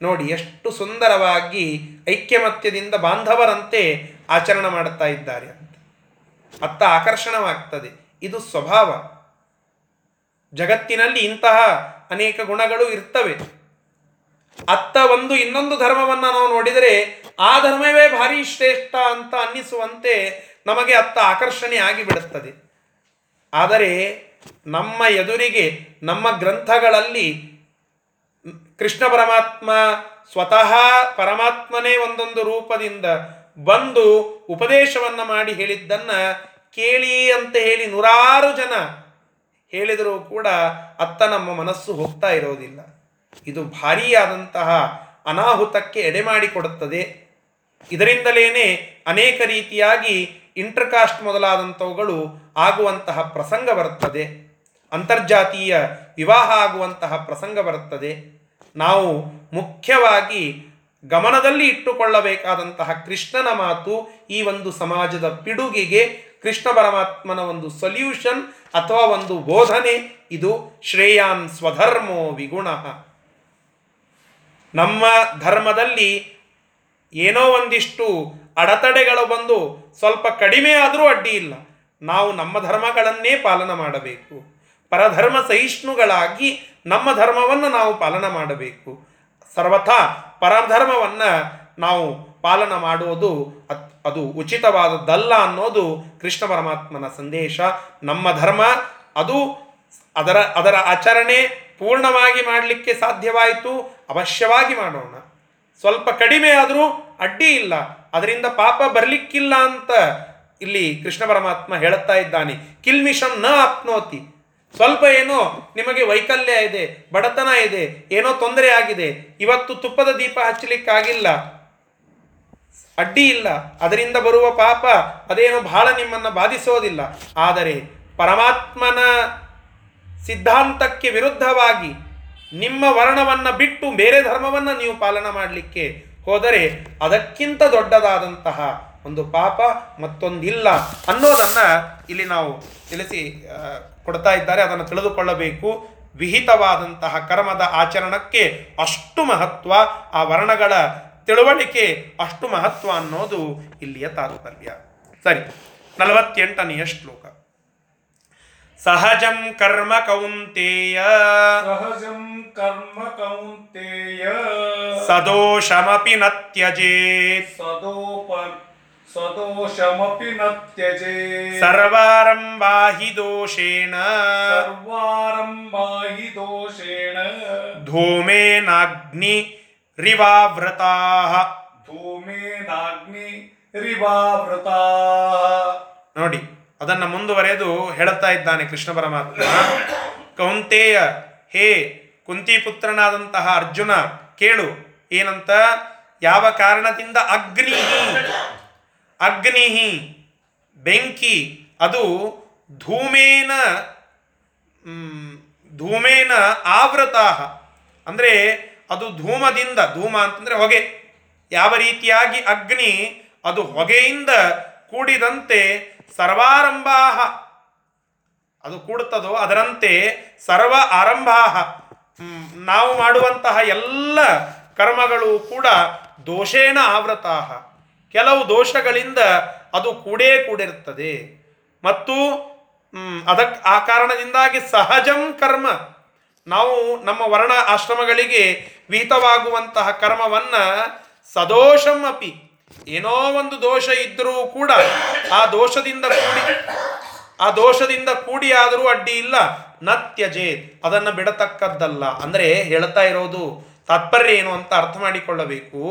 ನೋಡಿ, ಎಷ್ಟು ಸುಂದರವಾಗಿ ಐಕ್ಯಮತ್ಯದಿಂದ ಬಾಂಧವರಂತೆ ಆಚರಣೆ ಮಾಡುತ್ತಾ ಇದ್ದಾರೆ ಅಂತ. ಅತ್ತ ಆಕರ್ಷಣವಾಗ್ತದೆ. ಇದು ಸ್ವಭಾವ. ಜಗತ್ತಿನಲ್ಲಿ ಇಂತಹ ಅನೇಕ ಗುಣಗಳು ಇರ್ತವೆ. ಅತ್ತ ಒಂದು ಇನ್ನೊಂದು ಧರ್ಮವನ್ನು ನಾವು ನೋಡಿದರೆ, ಆ ಧರ್ಮವೇ ಭಾರಿ ಶ್ರೇಷ್ಠ ಅಂತ ಅನ್ನಿಸುವಂತೆ ನಮಗೆ ಅತ್ತ ಆಕರ್ಷಣೆ ಆಗಿಬಿಡುತ್ತದೆ. ಆದರೆ ನಮ್ಮ ಎದುರಿಗೆ, ನಮ್ಮ ಗ್ರಂಥಗಳಲ್ಲಿ ಕೃಷ್ಣ ಪರಮಾತ್ಮ ಸ್ವತಃ ಪರಮಾತ್ಮನೇ ಒಂದೊಂದು ರೂಪದಿಂದ ಬಂದು ಉಪದೇಶವನ್ನು ಮಾಡಿ ಹೇಳಿದ್ದನ್ನ ಕೇಳಿ ಅಂತ ಹೇಳಿ ನೂರಾರು ಜನ ಹೇಳಿದರೂ ಕೂಡ ಅತ್ತ ನಮ್ಮ ಮನಸ್ಸು ಹೋಗ್ತಾ ಇರೋದಿಲ್ಲ. ಇದು ಭಾರಿಯಾದಂತಹ ಅನಾಹುತಕ್ಕೆ ಎಡೆ ಮಾಡಿಕೊಡುತ್ತದೆ. ಇದರಿಂದಲೇನೆ ಅನೇಕ ರೀತಿಯಾಗಿ ಇಂಟರ್ಕಾಸ್ಟ್ ಮೊದಲಾದಂಥವುಗಳು ಆಗುವಂತಹ ಪ್ರಸಂಗ ಬರುತ್ತದೆ. ಅಂತರ್ಜಾತೀಯ ವಿವಾಹ ಆಗುವಂತಹ ಪ್ರಸಂಗ ಬರುತ್ತದೆ. ನಾವು ಮುಖ್ಯವಾಗಿ ಗಮನದಲ್ಲಿ ಇಟ್ಟುಕೊಳ್ಳಬೇಕಾದಂತಹ ಕೃಷ್ಣನ ಮಾತು ಈ ಒಂದು ಸಮಾಜದ ಪಿಡುಗಿಗೆ, ಕೃಷ್ಣ ಪರಮಾತ್ಮನ ಒಂದು ಸೊಲ್ಯೂಷನ್ ಅಥವಾ ಒಂದು ಬೋಧನೆ. ಇದು ಶ್ರೇಯಾನ್ ಸ್ವಧರ್ಮೋ ವಿಗುಣ. ನಮ್ಮ ಧರ್ಮದಲ್ಲಿ ಏನೋ ಒಂದಿಷ್ಟು ಅಡೆತಡೆಗಳು ಬಂದು ಸ್ವಲ್ಪ ಕಡಿಮೆ ಆದರೂ ಅಡ್ಡಿ ಇಲ್ಲ. ನಾವು ನಮ್ಮ ಧರ್ಮಗಳನ್ನೇ ಪಾಲನ ಮಾಡಬೇಕು. ಪರಧರ್ಮ ಸಹಿಷ್ಣುಗಳಾಗಿ ನಮ್ಮ ಧರ್ಮವನ್ನು ನಾವು ಪಾಲನ ಮಾಡಬೇಕು. ಸರ್ವಥಾ ಪರಧರ್ಮವನ್ನು ನಾವು ಪಾಲನ ಮಾಡುವುದು ಅದು ಉಚಿತವಾದದ್ದಲ್ಲ ಅನ್ನೋದು ಕೃಷ್ಣ ಪರಮಾತ್ಮನ ಸಂದೇಶ. ನಮ್ಮ ಧರ್ಮ ಅದು ಅದರ ಅದರ ಆಚರಣೆ ಪೂರ್ಣವಾಗಿ ಮಾಡಲಿಕ್ಕೆ ಸಾಧ್ಯವಾಯಿತು. ಅವಶ್ಯವಾಗಿ ಮಾಡೋಣ. ಸ್ವಲ್ಪ ಕಡಿಮೆ ಆದರೂ ಅಡ್ಡಿ ಇಲ್ಲ. ಅದರಿಂದ ಪಾಪ ಬರಲಿಕ್ಕಿಲ್ಲ ಅಂತ ಇಲ್ಲಿ ಕೃಷ್ಣ ಪರಮಾತ್ಮ ಹೇಳುತ್ತಾ ಇದ್ದಾನೆ. ಕಿಲ್ಮಿಷಂ ನ ಆಪ್ನೋತಿ. ಸ್ವಲ್ಪ ಏನೋ ನಿಮಗೆ ವೈಕಲ್ಯ ಇದೆ, ಬಡತನ ಇದೆ, ಏನೋ ತೊಂದರೆ ಆಗಿದೆ. ಇವತ್ತು ತುಪ್ಪದ ದೀಪ ಹಚ್ಚಲಿಕ್ಕಾಗಿಲ್ಲ. ಅಡ್ಡಿ ಇಲ್ಲ. ಅದರಿಂದ ಬರುವ ಪಾಪ ಅದೇನೋ ಬಹಳ ನಿಮ್ಮನ್ನು ಬಾಧಿಸೋದಿಲ್ಲ. ಆದರೆ ಪರಮಾತ್ಮನ ಸಿದ್ಧಾಂತಕ್ಕೆ ವಿರುದ್ಧವಾಗಿ ನಿಮ್ಮ ವರ್ಣವನ್ನು ಬಿಟ್ಟು ಬೇರೆ ಧರ್ಮವನ್ನು ನೀವು ಪಾಲನ ಮಾಡಲಿಕ್ಕೆ ಹೋದರೆ ಅದಕ್ಕಿಂತ ದೊಡ್ಡದಾದಂತಹ ಒಂದು ಪಾಪ ಮತ್ತೊಂದಿಲ್ಲ ಅನ್ನೋದನ್ನು ಇಲ್ಲಿ ನಾವು ತಿಳಿಸಿ ಕೊಡ್ತಾ ಇದ್ದಾರೆ. ಅದನ್ನು ತಿಳಿದುಕೊಳ್ಳಬೇಕು. ವಿಹಿತವಾದಂತಹ ಕರ್ಮದ ಆಚರಣಕ್ಕೆ ಅಷ್ಟು ಮಹತ್ವ, ಆ ವರ್ಣಗಳ ತಿಳುವಳಿಕೆ ಅಷ್ಟು ಮಹತ್ವ ಅನ್ನೋದು ಇಲ್ಲಿಯ ತಾತ್ಪರ್ಯ. ಸರಿ, ನಲವತ್ತೆಂಟನೆಯ ಶ್ಲೋಕ. सहजं कर्म कौन्तेय। सहजं कर्म कौन्तेय। सदोषमपि न त्यजेत्। सदोप सदोषमपि न त्यजेत्। सर्वारम्भा हि दोषेण। सर्वारम्भा हि दोषेण। ನೋಡಿ ಅದನ್ನ ಮುಂದುವರೆದು ಹೇಳುತ್ತಾ ಇದ್ದಾನೆ ಕೃಷ್ಣ ಪರಮಾತ್ಮ. ಕೌಂತೇಯ, ಹೇ ಕುಂತಿಪುತ್ರನಾದಂತಹ ಅರ್ಜುನ, ಕೇಳು, ಏನಂತ? ಯಾವ ಕಾರಣದಿಂದ ಅಗ್ನಿಹಿ? ಅಗ್ನಿಹಿ, ಬೆಂಕಿ, ಅದು ಧೂಮೇನ ಧೂಮೇನ ಆವೃತ ಅಂದರೆ ಅದು ಧೂಮದಿಂದ, ಧೂಮ ಅಂತಂದರೆ ಹೊಗೆ. ಯಾವ ರೀತಿಯಾಗಿ ಅಗ್ನಿ, ಅದು ಹೊಗೆಯಿಂದ ಕೂಡಿದಂತೆ ಸರ್ವಾರಂಭಾ ಅದು ಕೂಡುತ್ತದೋ ಅದರಂತೆ ಸರ್ವ ಆರಂಭಾ ನಾವು ಮಾಡುವಂತಹ ಎಲ್ಲ ಕರ್ಮಗಳು ಕೂಡ ದೋಷೇನ ಆವೃತಾ ಕೆಲವು ದೋಷಗಳಿಂದ ಅದು ಕೂಡೇ ಕೂಡಿರುತ್ತದೆ. ಮತ್ತು ಅದಕ್ಕೆ ಆ ಕಾರಣದಿಂದಾಗಿ ಸಹಜಂ ಕರ್ಮ. ನಾವು ನಮ್ಮ ವರ್ಣ ಆಶ್ರಮಗಳಿಗೆ ವಿಹಿತವಾಗುವಂತಹ ಕರ್ಮವನ್ನು ಸದೋಷಂ ಅಪಿ. ಏನೋ ಒಂದು ದೋಷ ಇದ್ದರೂ ಕೂಡ ಆ ದೋಷದಿಂದ ಕೂಡಿ, ಆ ದೋಷದಿಂದ ಕೂಡಿ ಆದರೂ ಅಡ್ಡಿ ಇಲ್ಲ. ನತ್ಯಜೆ ಅದನ್ನು ಬಿಡತಕ್ಕದ್ದಲ್ಲ. ಅಂದರೆ ಹೇಳ್ತಾ ಇರೋದು ತಾತ್ಪರ್ಯ ಏನು ಅಂತ ಅರ್ಥ ಮಾಡಿಕೊಳ್ಳಬೇಕು.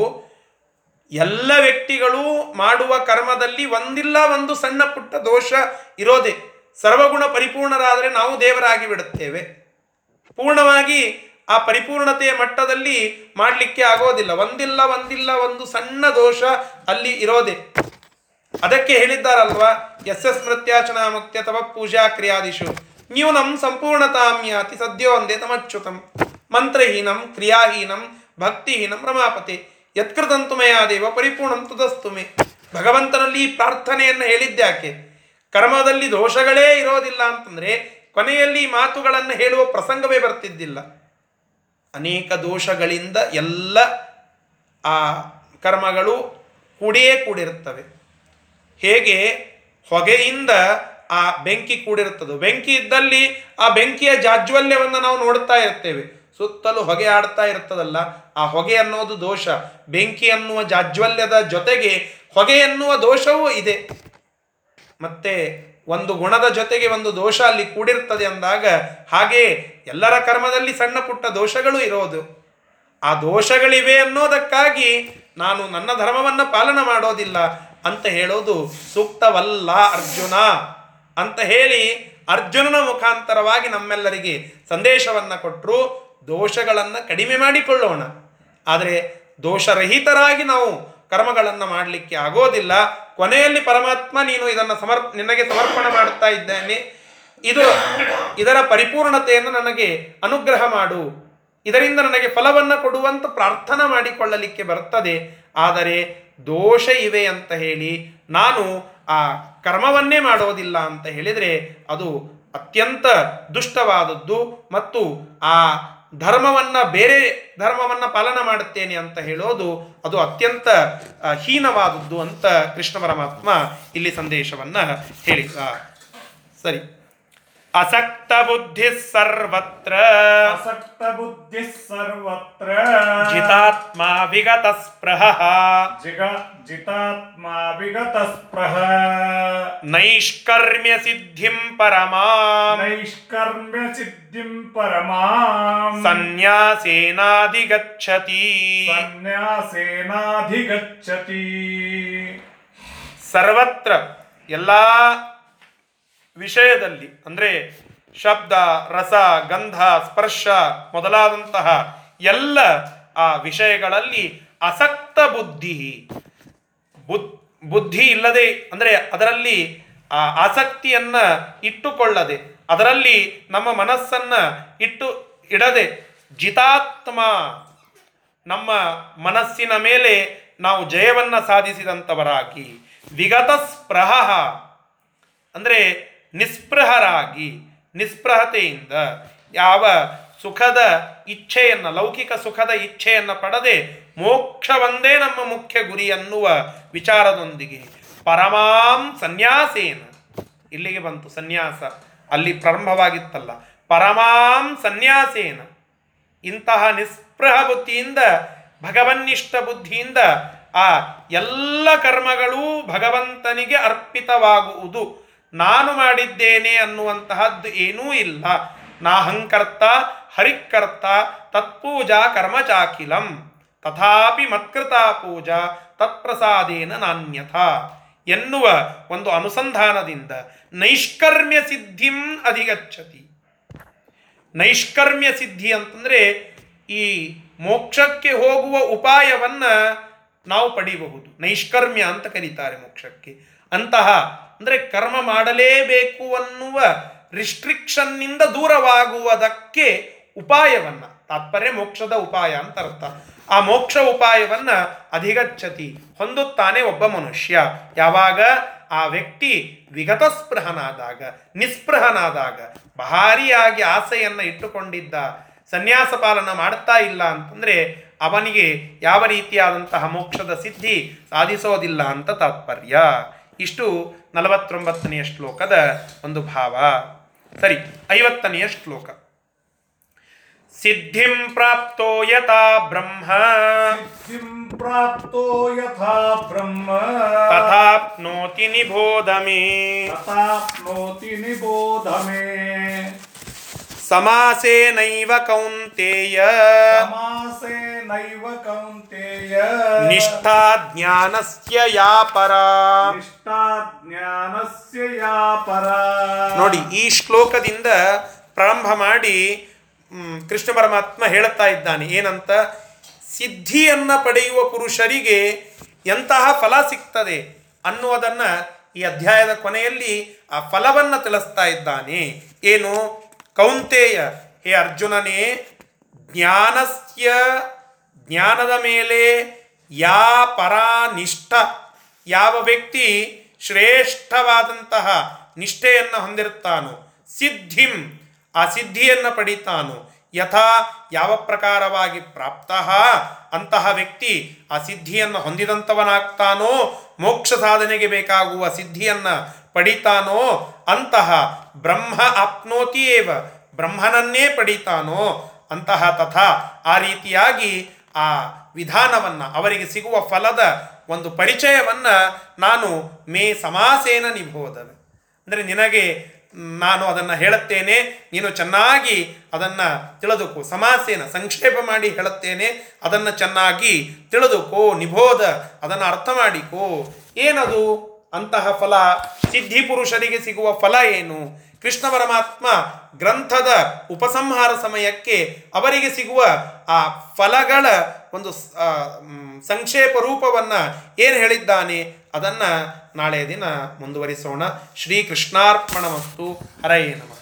ಎಲ್ಲ ವ್ಯಕ್ತಿಗಳು ಮಾಡುವ ಕರ್ಮದಲ್ಲಿ ಒಂದಿಲ್ಲ ಒಂದು ಸಣ್ಣ ಪುಟ್ಟ ದೋಷ ಇರೋದೆ. ಸರ್ವಗುಣ ಪರಿಪೂರ್ಣರಾದರೆ ನಾವು ದೇವರಾಗಿ ಬಿಡುತ್ತೇವೆ. ಪೂರ್ಣವಾಗಿ ಆ ಪರಿಪೂರ್ಣತೆಯ ಮಟ್ಟದಲ್ಲಿ ಮಾಡಲಿಕ್ಕೆ ಆಗೋದಿಲ್ಲ. ಒಂದಿಲ್ಲ ಒಂದಿಲ್ಲ, ಒಂದು ಸಣ್ಣ ದೋಷ ಅಲ್ಲಿ ಇರೋದೆ. ಅದಕ್ಕೆ ಹೇಳಿದ್ದಾರಲ್ವಾ ಎಸ್ ಎಸ್ ಮೃತ್ಯಾಚನ ಮುಕ್ತ್ಯ ತವ ಪೂಜಾ ಕ್ರಿಯಾದಿಶು. ನ್ಯೂನಂ ಸಂಪೂರ್ಣತಾಮ್ಯಾತಿ ಸದ್ಯೋ ಒಂದೇ ತಮಚ್ಯುತಂ. ಮಂತ್ರಹೀನಂ, ಕ್ರಿಯಾಹೀನಂ, ಭಕ್ತಿಹೀನಂ, ರಮಾಪತಿ. ಯತ್ಕೃತಂತು ಮಯಾದೇವ ಪರಿಪೂರ್ಣಂ ತುದಸ್ತುಮೆ ಭಗವಂತನಲ್ಲಿ ಈ ಪ್ರಾರ್ಥನೆಯನ್ನು ಹೇಳಿದ್ದ್ಯಾಕೆ ಕರ್ಮದಲ್ಲಿ ದೋಷಗಳೇ ಇರೋದಿಲ್ಲ ಅಂತಂದ್ರೆ ಕೊನೆಯಲ್ಲಿ ಮಾತುಗಳನ್ನು ಹೇಳುವ ಪ್ರಸಂಗವೇ ಬರ್ತಿದ್ದಿಲ್ಲ. ಅನೇಕ ದೋಷಗಳಿಂದ ಎಲ್ಲ ಆ ಕರ್ಮಗಳು ಕೂಡೇ ಕೂಡಿರುತ್ತವೆ. ಹೇಗೆ? ಹೊಗೆಯಿಂದ ಆ ಬೆಂಕಿ ಕೂಡಿರುತ್ತದೆ. ಬೆಂಕಿ ಇದ್ದಲ್ಲಿ ಆ ಬೆಂಕಿಯ ಜಾಜ್ವಲ್ಯವನ್ನು ನಾವು ನೋಡ್ತಾ ಇರ್ತೇವೆ. ಸುತ್ತಲೂ ಹೊಗೆ ಆಡ್ತಾ ಇರ್ತದಲ್ಲ, ಆ ಹೊಗೆ ಅನ್ನೋದು ದೋಷ. ಬೆಂಕಿ ಅನ್ನುವ ಜಾಜ್ವಲ್ಯದ ಜೊತೆಗೆ ಹೊಗೆ ಎನ್ನುವ ದೋಷವೂ ಇದೆ. ಮತ್ತೆ ಒಂದು ಗುಣದ ಜೊತೆಗೆ ಒಂದು ದೋಷ ಅಲ್ಲಿ ಕೂಡಿರ್ತದೆ ಅಂದಾಗ ಹಾಗೆ ಎಲ್ಲರ ಕರ್ಮದಲ್ಲಿ ಸಣ್ಣ ಪುಟ್ಟ ದೋಷಗಳು ಇರೋದು. ಆ ದೋಷಗಳಿವೆ ಅನ್ನೋದಕ್ಕಾಗಿ ನಾನು ನನ್ನ ಧರ್ಮವನ್ನು ಪಾಲನ ಮಾಡೋದಿಲ್ಲ ಅಂತ ಹೇಳೋದು ಸೂಕ್ತವಲ್ಲ ಅರ್ಜುನ. ಅಂತ ಹೇಳಿ ಅರ್ಜುನನ ಮುಖಾಂತರವಾಗಿ ನಮ್ಮೆಲ್ಲರಿಗೆ ಸಂದೇಶವನ್ನು ಕೊಟ್ಟರು ದೋಷಗಳನ್ನು ಕಡಿಮೆ ಮಾಡಿಕೊಳ್ಳೋಣ. ಆದರೆ ದೋಷರಹಿತರಾಗಿ ನಾವು ಕರ್ಮಗಳನ್ನು ಮಾಡಲಿಕ್ಕೆ ಆಗೋದಿಲ್ಲ. ಕೊನೆಯಲ್ಲಿ ಪರಮಾತ್ಮ ನೀನು ಇದನ್ನು ಸಮರ್, ನಿನಗೆ ಸಮರ್ಪಣೆ ಮಾಡುತ್ತಾ ಇದ್ದೇನೆ. ಇದು ಇದರ ಪರಿಪೂರ್ಣತೆಯನ್ನು ನನಗೆ ಅನುಗ್ರಹ ಮಾಡು. ಇದರಿಂದ ನನಗೆ ಫಲವನ್ನು ಕೊಡುವಂತ ಪ್ರಾರ್ಥನಾ ಮಾಡಿಕೊಳ್ಳಲಿಕ್ಕೆ ಬರ್ತದೆ. ಆದರೆ ದೋಷ ಇವೆ ಅಂತ ಹೇಳಿ ನಾನು ಆ ಕರ್ಮವನ್ನೇ ಮಾಡೋದಿಲ್ಲ ಅಂತ ಹೇಳಿದರೆ ಅದು ಅತ್ಯಂತ ದುಷ್ಟವಾದದ್ದು ಮತ್ತು ಆ ಧರ್ಮವನ್ನ ಬೇರೆ ಧರ್ಮವನ್ನ ಪಾಲನ ಮಾಡುತ್ತೇನೆ ಅಂತ ಹೇಳೋದು ಅದು ಅತ್ಯಂತ ಹೀನವಾದದ್ದು ಅಂತ ಕೃಷ್ಣ ಪರಮಾತ್ಮ ಇಲ್ಲಿ ಸಂದೇಶವನ್ನ ಹೇಳಿದ ಸರಿ. ಅಸಕ್ತ ಬುದ್ಧಿ ಸರ್ವತ್ರ. ಅಸಕ್ತ ಬುದ್ಧಿ ಸರ್ವತ್ರ. ಜಿತಾತ್ಮ ವಿಗತ ಸ್ಪೃಹ ಜಿಗ ಜಿತಾತ್ಮ ವಿಗತ ಸ್ಪೃಹ ನೈಷ್ಕರ್ಮ್ಯ ಸಿದ್ಧಿಂ ಪರಮಾ. ನೈಷ್ಕರ್ಮ್ಯ ಸಿದ್ಧಿಂ ಸರ್ವತ್ರ ಎಲ್ಲಾ ವಿಷಯದಲ್ಲಿ, ಅಂದರೆ ಶಬ್ದ, ರಸ, ಗಂಧ, ಸ್ಪರ್ಶ ಮೊದಲಾದಂತಹ ಎಲ್ಲ ಆ ವಿಷಯಗಳಲ್ಲಿ ಅಸಕ್ತ ಬುದ್ಧಿ, ಬುದ್, ಬುದ್ಧಿ ಇಲ್ಲದೆ, ಅಂದರೆ ಅದರಲ್ಲಿ ಆ ಆಸಕ್ತಿಯನ್ನು ಇಟ್ಟುಕೊಳ್ಳದೆ, ಅದರಲ್ಲಿ ನಮ್ಮ ಮನಸ್ಸನ್ನು ಇಟ್ಟು ಇಡದೆ ಜಿತಾತ್ಮ ನಮ್ಮ ಮನಸ್ಸಿನ ಮೇಲೆ ನಾವು ಜಯವನ್ನು ಸಾಧಿಸಿದಂಥವರಾಗಿ ವಿಗತ ಸ್ಪೃಹ ಅಂದರೆ ನಿಸ್ಪೃಹರಾಗಿ, ನಿಸ್ಪೃಹತೆಯಿಂದ ಯಾವ ಸುಖದ ಇಚ್ಛೆಯನ್ನು, ಲೌಕಿಕ ಸುಖದ ಇಚ್ಛೆಯನ್ನು ಪಡದೆ ಮೋಕ್ಷವೊಂದೇ ನಮ್ಮ ಮುಖ್ಯ ಗುರಿ ಅನ್ನುವ ವಿಚಾರದೊಂದಿಗೆ ಪರಮಾಂ ಸನ್ಯಾಸೇನ. ಇಲ್ಲಿಗೆ ಬಂತು ಸನ್ಯಾಸ. ಅಲ್ಲಿ ಪ್ರಾರಂಭವಾಗಿತ್ತಲ್ಲ. ಪರಮಾಂ ಸನ್ಯಾಸೇನ. ಇಂತಹ ನಿಸ್ಪೃಹ ಬುದ್ಧಿಯಿಂದ, ಭಗವನ್ನಿಷ್ಠ ಬುದ್ಧಿಯಿಂದ ಆ ಎಲ್ಲ ಕರ್ಮಗಳೂ ಭಗವಂತನಿಗೆ ಅರ್ಪಿತವಾಗುವುದು. ನಾನು ಮಾಡಿದ್ದೇನೆ ಅನ್ನುವಂತಹದ್ದು ಏನೂ ಇಲ್ಲ. ನಾಹಂಕರ್ತ ಹರಿಕರ್ತ, ತತ್ಪೂಜಾ ಕರ್ಮಚಾಕಿಲಂ ತಥಾಪಿ ಮತ್ಕೃತ ಪೂಜಾ, ತತ್ಪ್ರಸಾದೇನ ನಾಣ್ಯಥ. ಎನ್ನುವ ಒಂದು ಅನುಸಂಧಾನದಿಂದ ನೈಷ್ಕರ್ಮ್ಯ ಸಿದ್ಧಿಂ ಅಧಿಗಚ್ಚತಿ. ನೈಷ್ಕರ್ಮ್ಯ ಸಿದ್ಧಿ ಅಂತಂದರೆ ಈ ಮೋಕ್ಷಕ್ಕೆ ಹೋಗುವ ಉಪಾಯವನ್ನು ನಾವು ಪಡಿಬಹುದು. ನೈಷ್ಕರ್ಮ್ಯ ಅಂತ ಕರೀತಾರೆ ಮೋಕ್ಷಕ್ಕೆ. ಅಂತಹ ಅಂದ್ರೆ ಕರ್ಮ ಮಾಡಲೇಬೇಕು ಅನ್ನುವ ರಿಸ್ಟ್ರಿಕ್ಷನ್ನಿಂದ ದೂರವಾಗುವುದಕ್ಕೆ ಉಪಾಯವನ್ನು, ತಾತ್ಪರ್ಯ ಮೋಕ್ಷದ ಉಪಾಯ ಅಂತ ಅರ್ಥ. ಆ ಮೋಕ್ಷ ಉಪಾಯವನ್ನು ಅಧಿಗಚ್ಚತಿ, ಹೊಂದುತ್ತಾನೆ ಒಬ್ಬ ಮನುಷ್ಯ. ಯಾವಾಗ? ಆ ವ್ಯಕ್ತಿ ವಿಗತಸ್ಪೃಹನಾದಾಗ, ನಿಸ್ಪೃಹನಾದಾಗ, ಭಾರಿಯಾಗಿ ಆಸೆಯನ್ನು ಇಟ್ಟುಕೊಂಡಿದ್ದ, ಸನ್ಯಾಸ ಪಾಲನ ಮಾಡ್ತಾ ಇಲ್ಲ ಅಂತಂದರೆ ಅವನಿಗೆ ಯಾವ ರೀತಿಯಾದಂತಹ ಮೋಕ್ಷದ ಸಿದ್ಧಿ ಸಾಧಿಸೋದಿಲ್ಲ ಅಂತ ತಾತ್ಪರ್ಯ. ಇಷ್ಟು ನಲವತ್ತೊಂಬತ್ತನೆಯ ಶ್ಲೋಕದ ಒಂದು ಭಾವ. ಸರಿ ಐವತ್ತನೆಯ ಶ್ಲೋಕ. ಸಿದ್ಧಿಂ ಪ್ರಾಪ್ತೋ ಯಥಾ ಬ್ರಹ್ಮ. ಸಿದ್ಧಿಂ ಪ್ರಾಪ್ತೋ ಯಥಾ ಬ್ರಹ್ಮ. ತಥಾಪ್ನೋತಿ ನಿಬೋಧ ಮೇ ತಥಾಪ್ನೋತಿ ನಿಬೋಧ ಮೇ ಸಮಾಸೇನೈವ ಕೌಂತೇಯ. ಸಮಾಸೇ ನೈವ ಕೌಂತೇಯ. ನಿಷ್ಠಾ ಜ್ಞಾನಸ್ಯ ಯಾ ಪರ. ನಿಷ್ಠಾ ಜ್ಞಾನಸ್ಯ ಯಾ ಪರ. ನೋಡಿ ಈ ಶ್ಲೋಕದಿಂದ ಪ್ರಾರಂಭ ಮಾಡಿ ಕೃಷ್ಣ ಪರಮಾತ್ಮ ಹೇಳುತ್ತಾ ಇದ್ದಾನೆ. ಏನಂತ? ಸಿದ್ಧಿಯನ್ನು ಪಡೆಯುವ ಪುರುಷರಿಗೆ ಎಂತಹ ಫಲ ಸಿಗ್ತದೆ ಅನ್ನುವುದನ್ನು ಈ ಅಧ್ಯಾಯದ ಕೊನೆಯಲ್ಲಿ ಆ ಫಲವನ್ನು ತಿಳಿಸ್ತಾ ಇದ್ದಾನೆ. ಏನು? ಕೌಂತೆಯ, ಹೇ ಅರ್ಜುನನೇ, ಜ್ಞಾನಸ್ಯ, ಜ್ಞಾನದ ಮೇಲೆ ಯಾ ಪರಾನಿಷ್ಠ. ಯಾವ ವ್ಯಕ್ತಿ ಶ್ರೇಷ್ಠವಾದಂತಹ ನಿಷ್ಠೆಯನ್ನು ಹೊಂದಿರುತ್ತಾನೋ, ಸಿದ್ಧಿಂ, ಆ ಸಿದ್ಧಿಯನ್ನು ಪಡಿತಾನೋ, ಯಥಾ ಯಾವ ಪ್ರಕಾರವಾಗಿ ಪ್ರಾಪ್ತ ಅಂತಹ ವ್ಯಕ್ತಿ ಆ ಸಿದ್ಧಿಯನ್ನು ಹೊಂದಿದಂಥವನಾಗ್ತಾನೋ ಮೋಕ್ಷ ಸಾಧನೆಗೆ ಬೇಕಾಗುವ ಸಿದ್ಧಿಯನ್ನು ಪಡಿತಾನೋ? ಅಂತಹ ಬ್ರಹ್ಮ ಆಪ್ನೋತಿ ಏವ ಬ್ರಹ್ಮನನ್ನೇ ಪಡಿತಾನೋ? ಅಂತಹ ತಥಾ ಆ ರೀತಿಯಾಗಿ ಆ ವಿಧಾನವನ್ನು, ಅವರಿಗೆ ಸಿಗುವ ಫಲದ ಒಂದು ಪರಿಚಯವನ್ನು ನಾನು ಮೇ ಸಮಾಸೇನ ನಿಭೋದವೆ. ಅಂದರೆ ನಿನಗೆ ನಾನು ಅದನ್ನು ಹೇಳುತ್ತೇನೆ, ನೀನು ಚೆನ್ನಾಗಿ ಅದನ್ನು ತಿಳಿದುಕೊ. ಸಮಾಸೇನ ಸಂಕ್ಷೇಪ ಮಾಡಿ ಹೇಳುತ್ತೇನೆ, ಅದನ್ನು ಚೆನ್ನಾಗಿ ತಿಳಿದುಕೋ, ನಿಭೋದ, ಅದನ್ನು ಅರ್ಥ ಮಾಡಿಕೋ. ಏನದು? ಅಂತಹ ಫಲ ಸಿದ್ಧಿ ಪುರುಷರಿಗೆ ಸಿಗುವ ಫಲ ಏನು? ಕೃಷ್ಣ ಪರಮಾತ್ಮ ಗ್ರಂಥದ ಉಪಸಂಹಾರ ಸಮಯಕ್ಕೆ ಅವರಿಗೆ ಸಿಗುವ ಆ ಫಲಗಳ ಒಂದು ಸಂಕ್ಷೇಪ ರೂಪವನ್ನು ಏನು ಹೇಳಿದ್ದಾನೆ? ಅದನ್ನು ನಾಳೆಯ ದಿನ ಮುಂದುವರಿಸೋಣ. ಶ್ರೀ ಕೃಷ್ಣಾರ್ಪಣ ಮತ್ತು ಹರಯೇ ನಮಃ.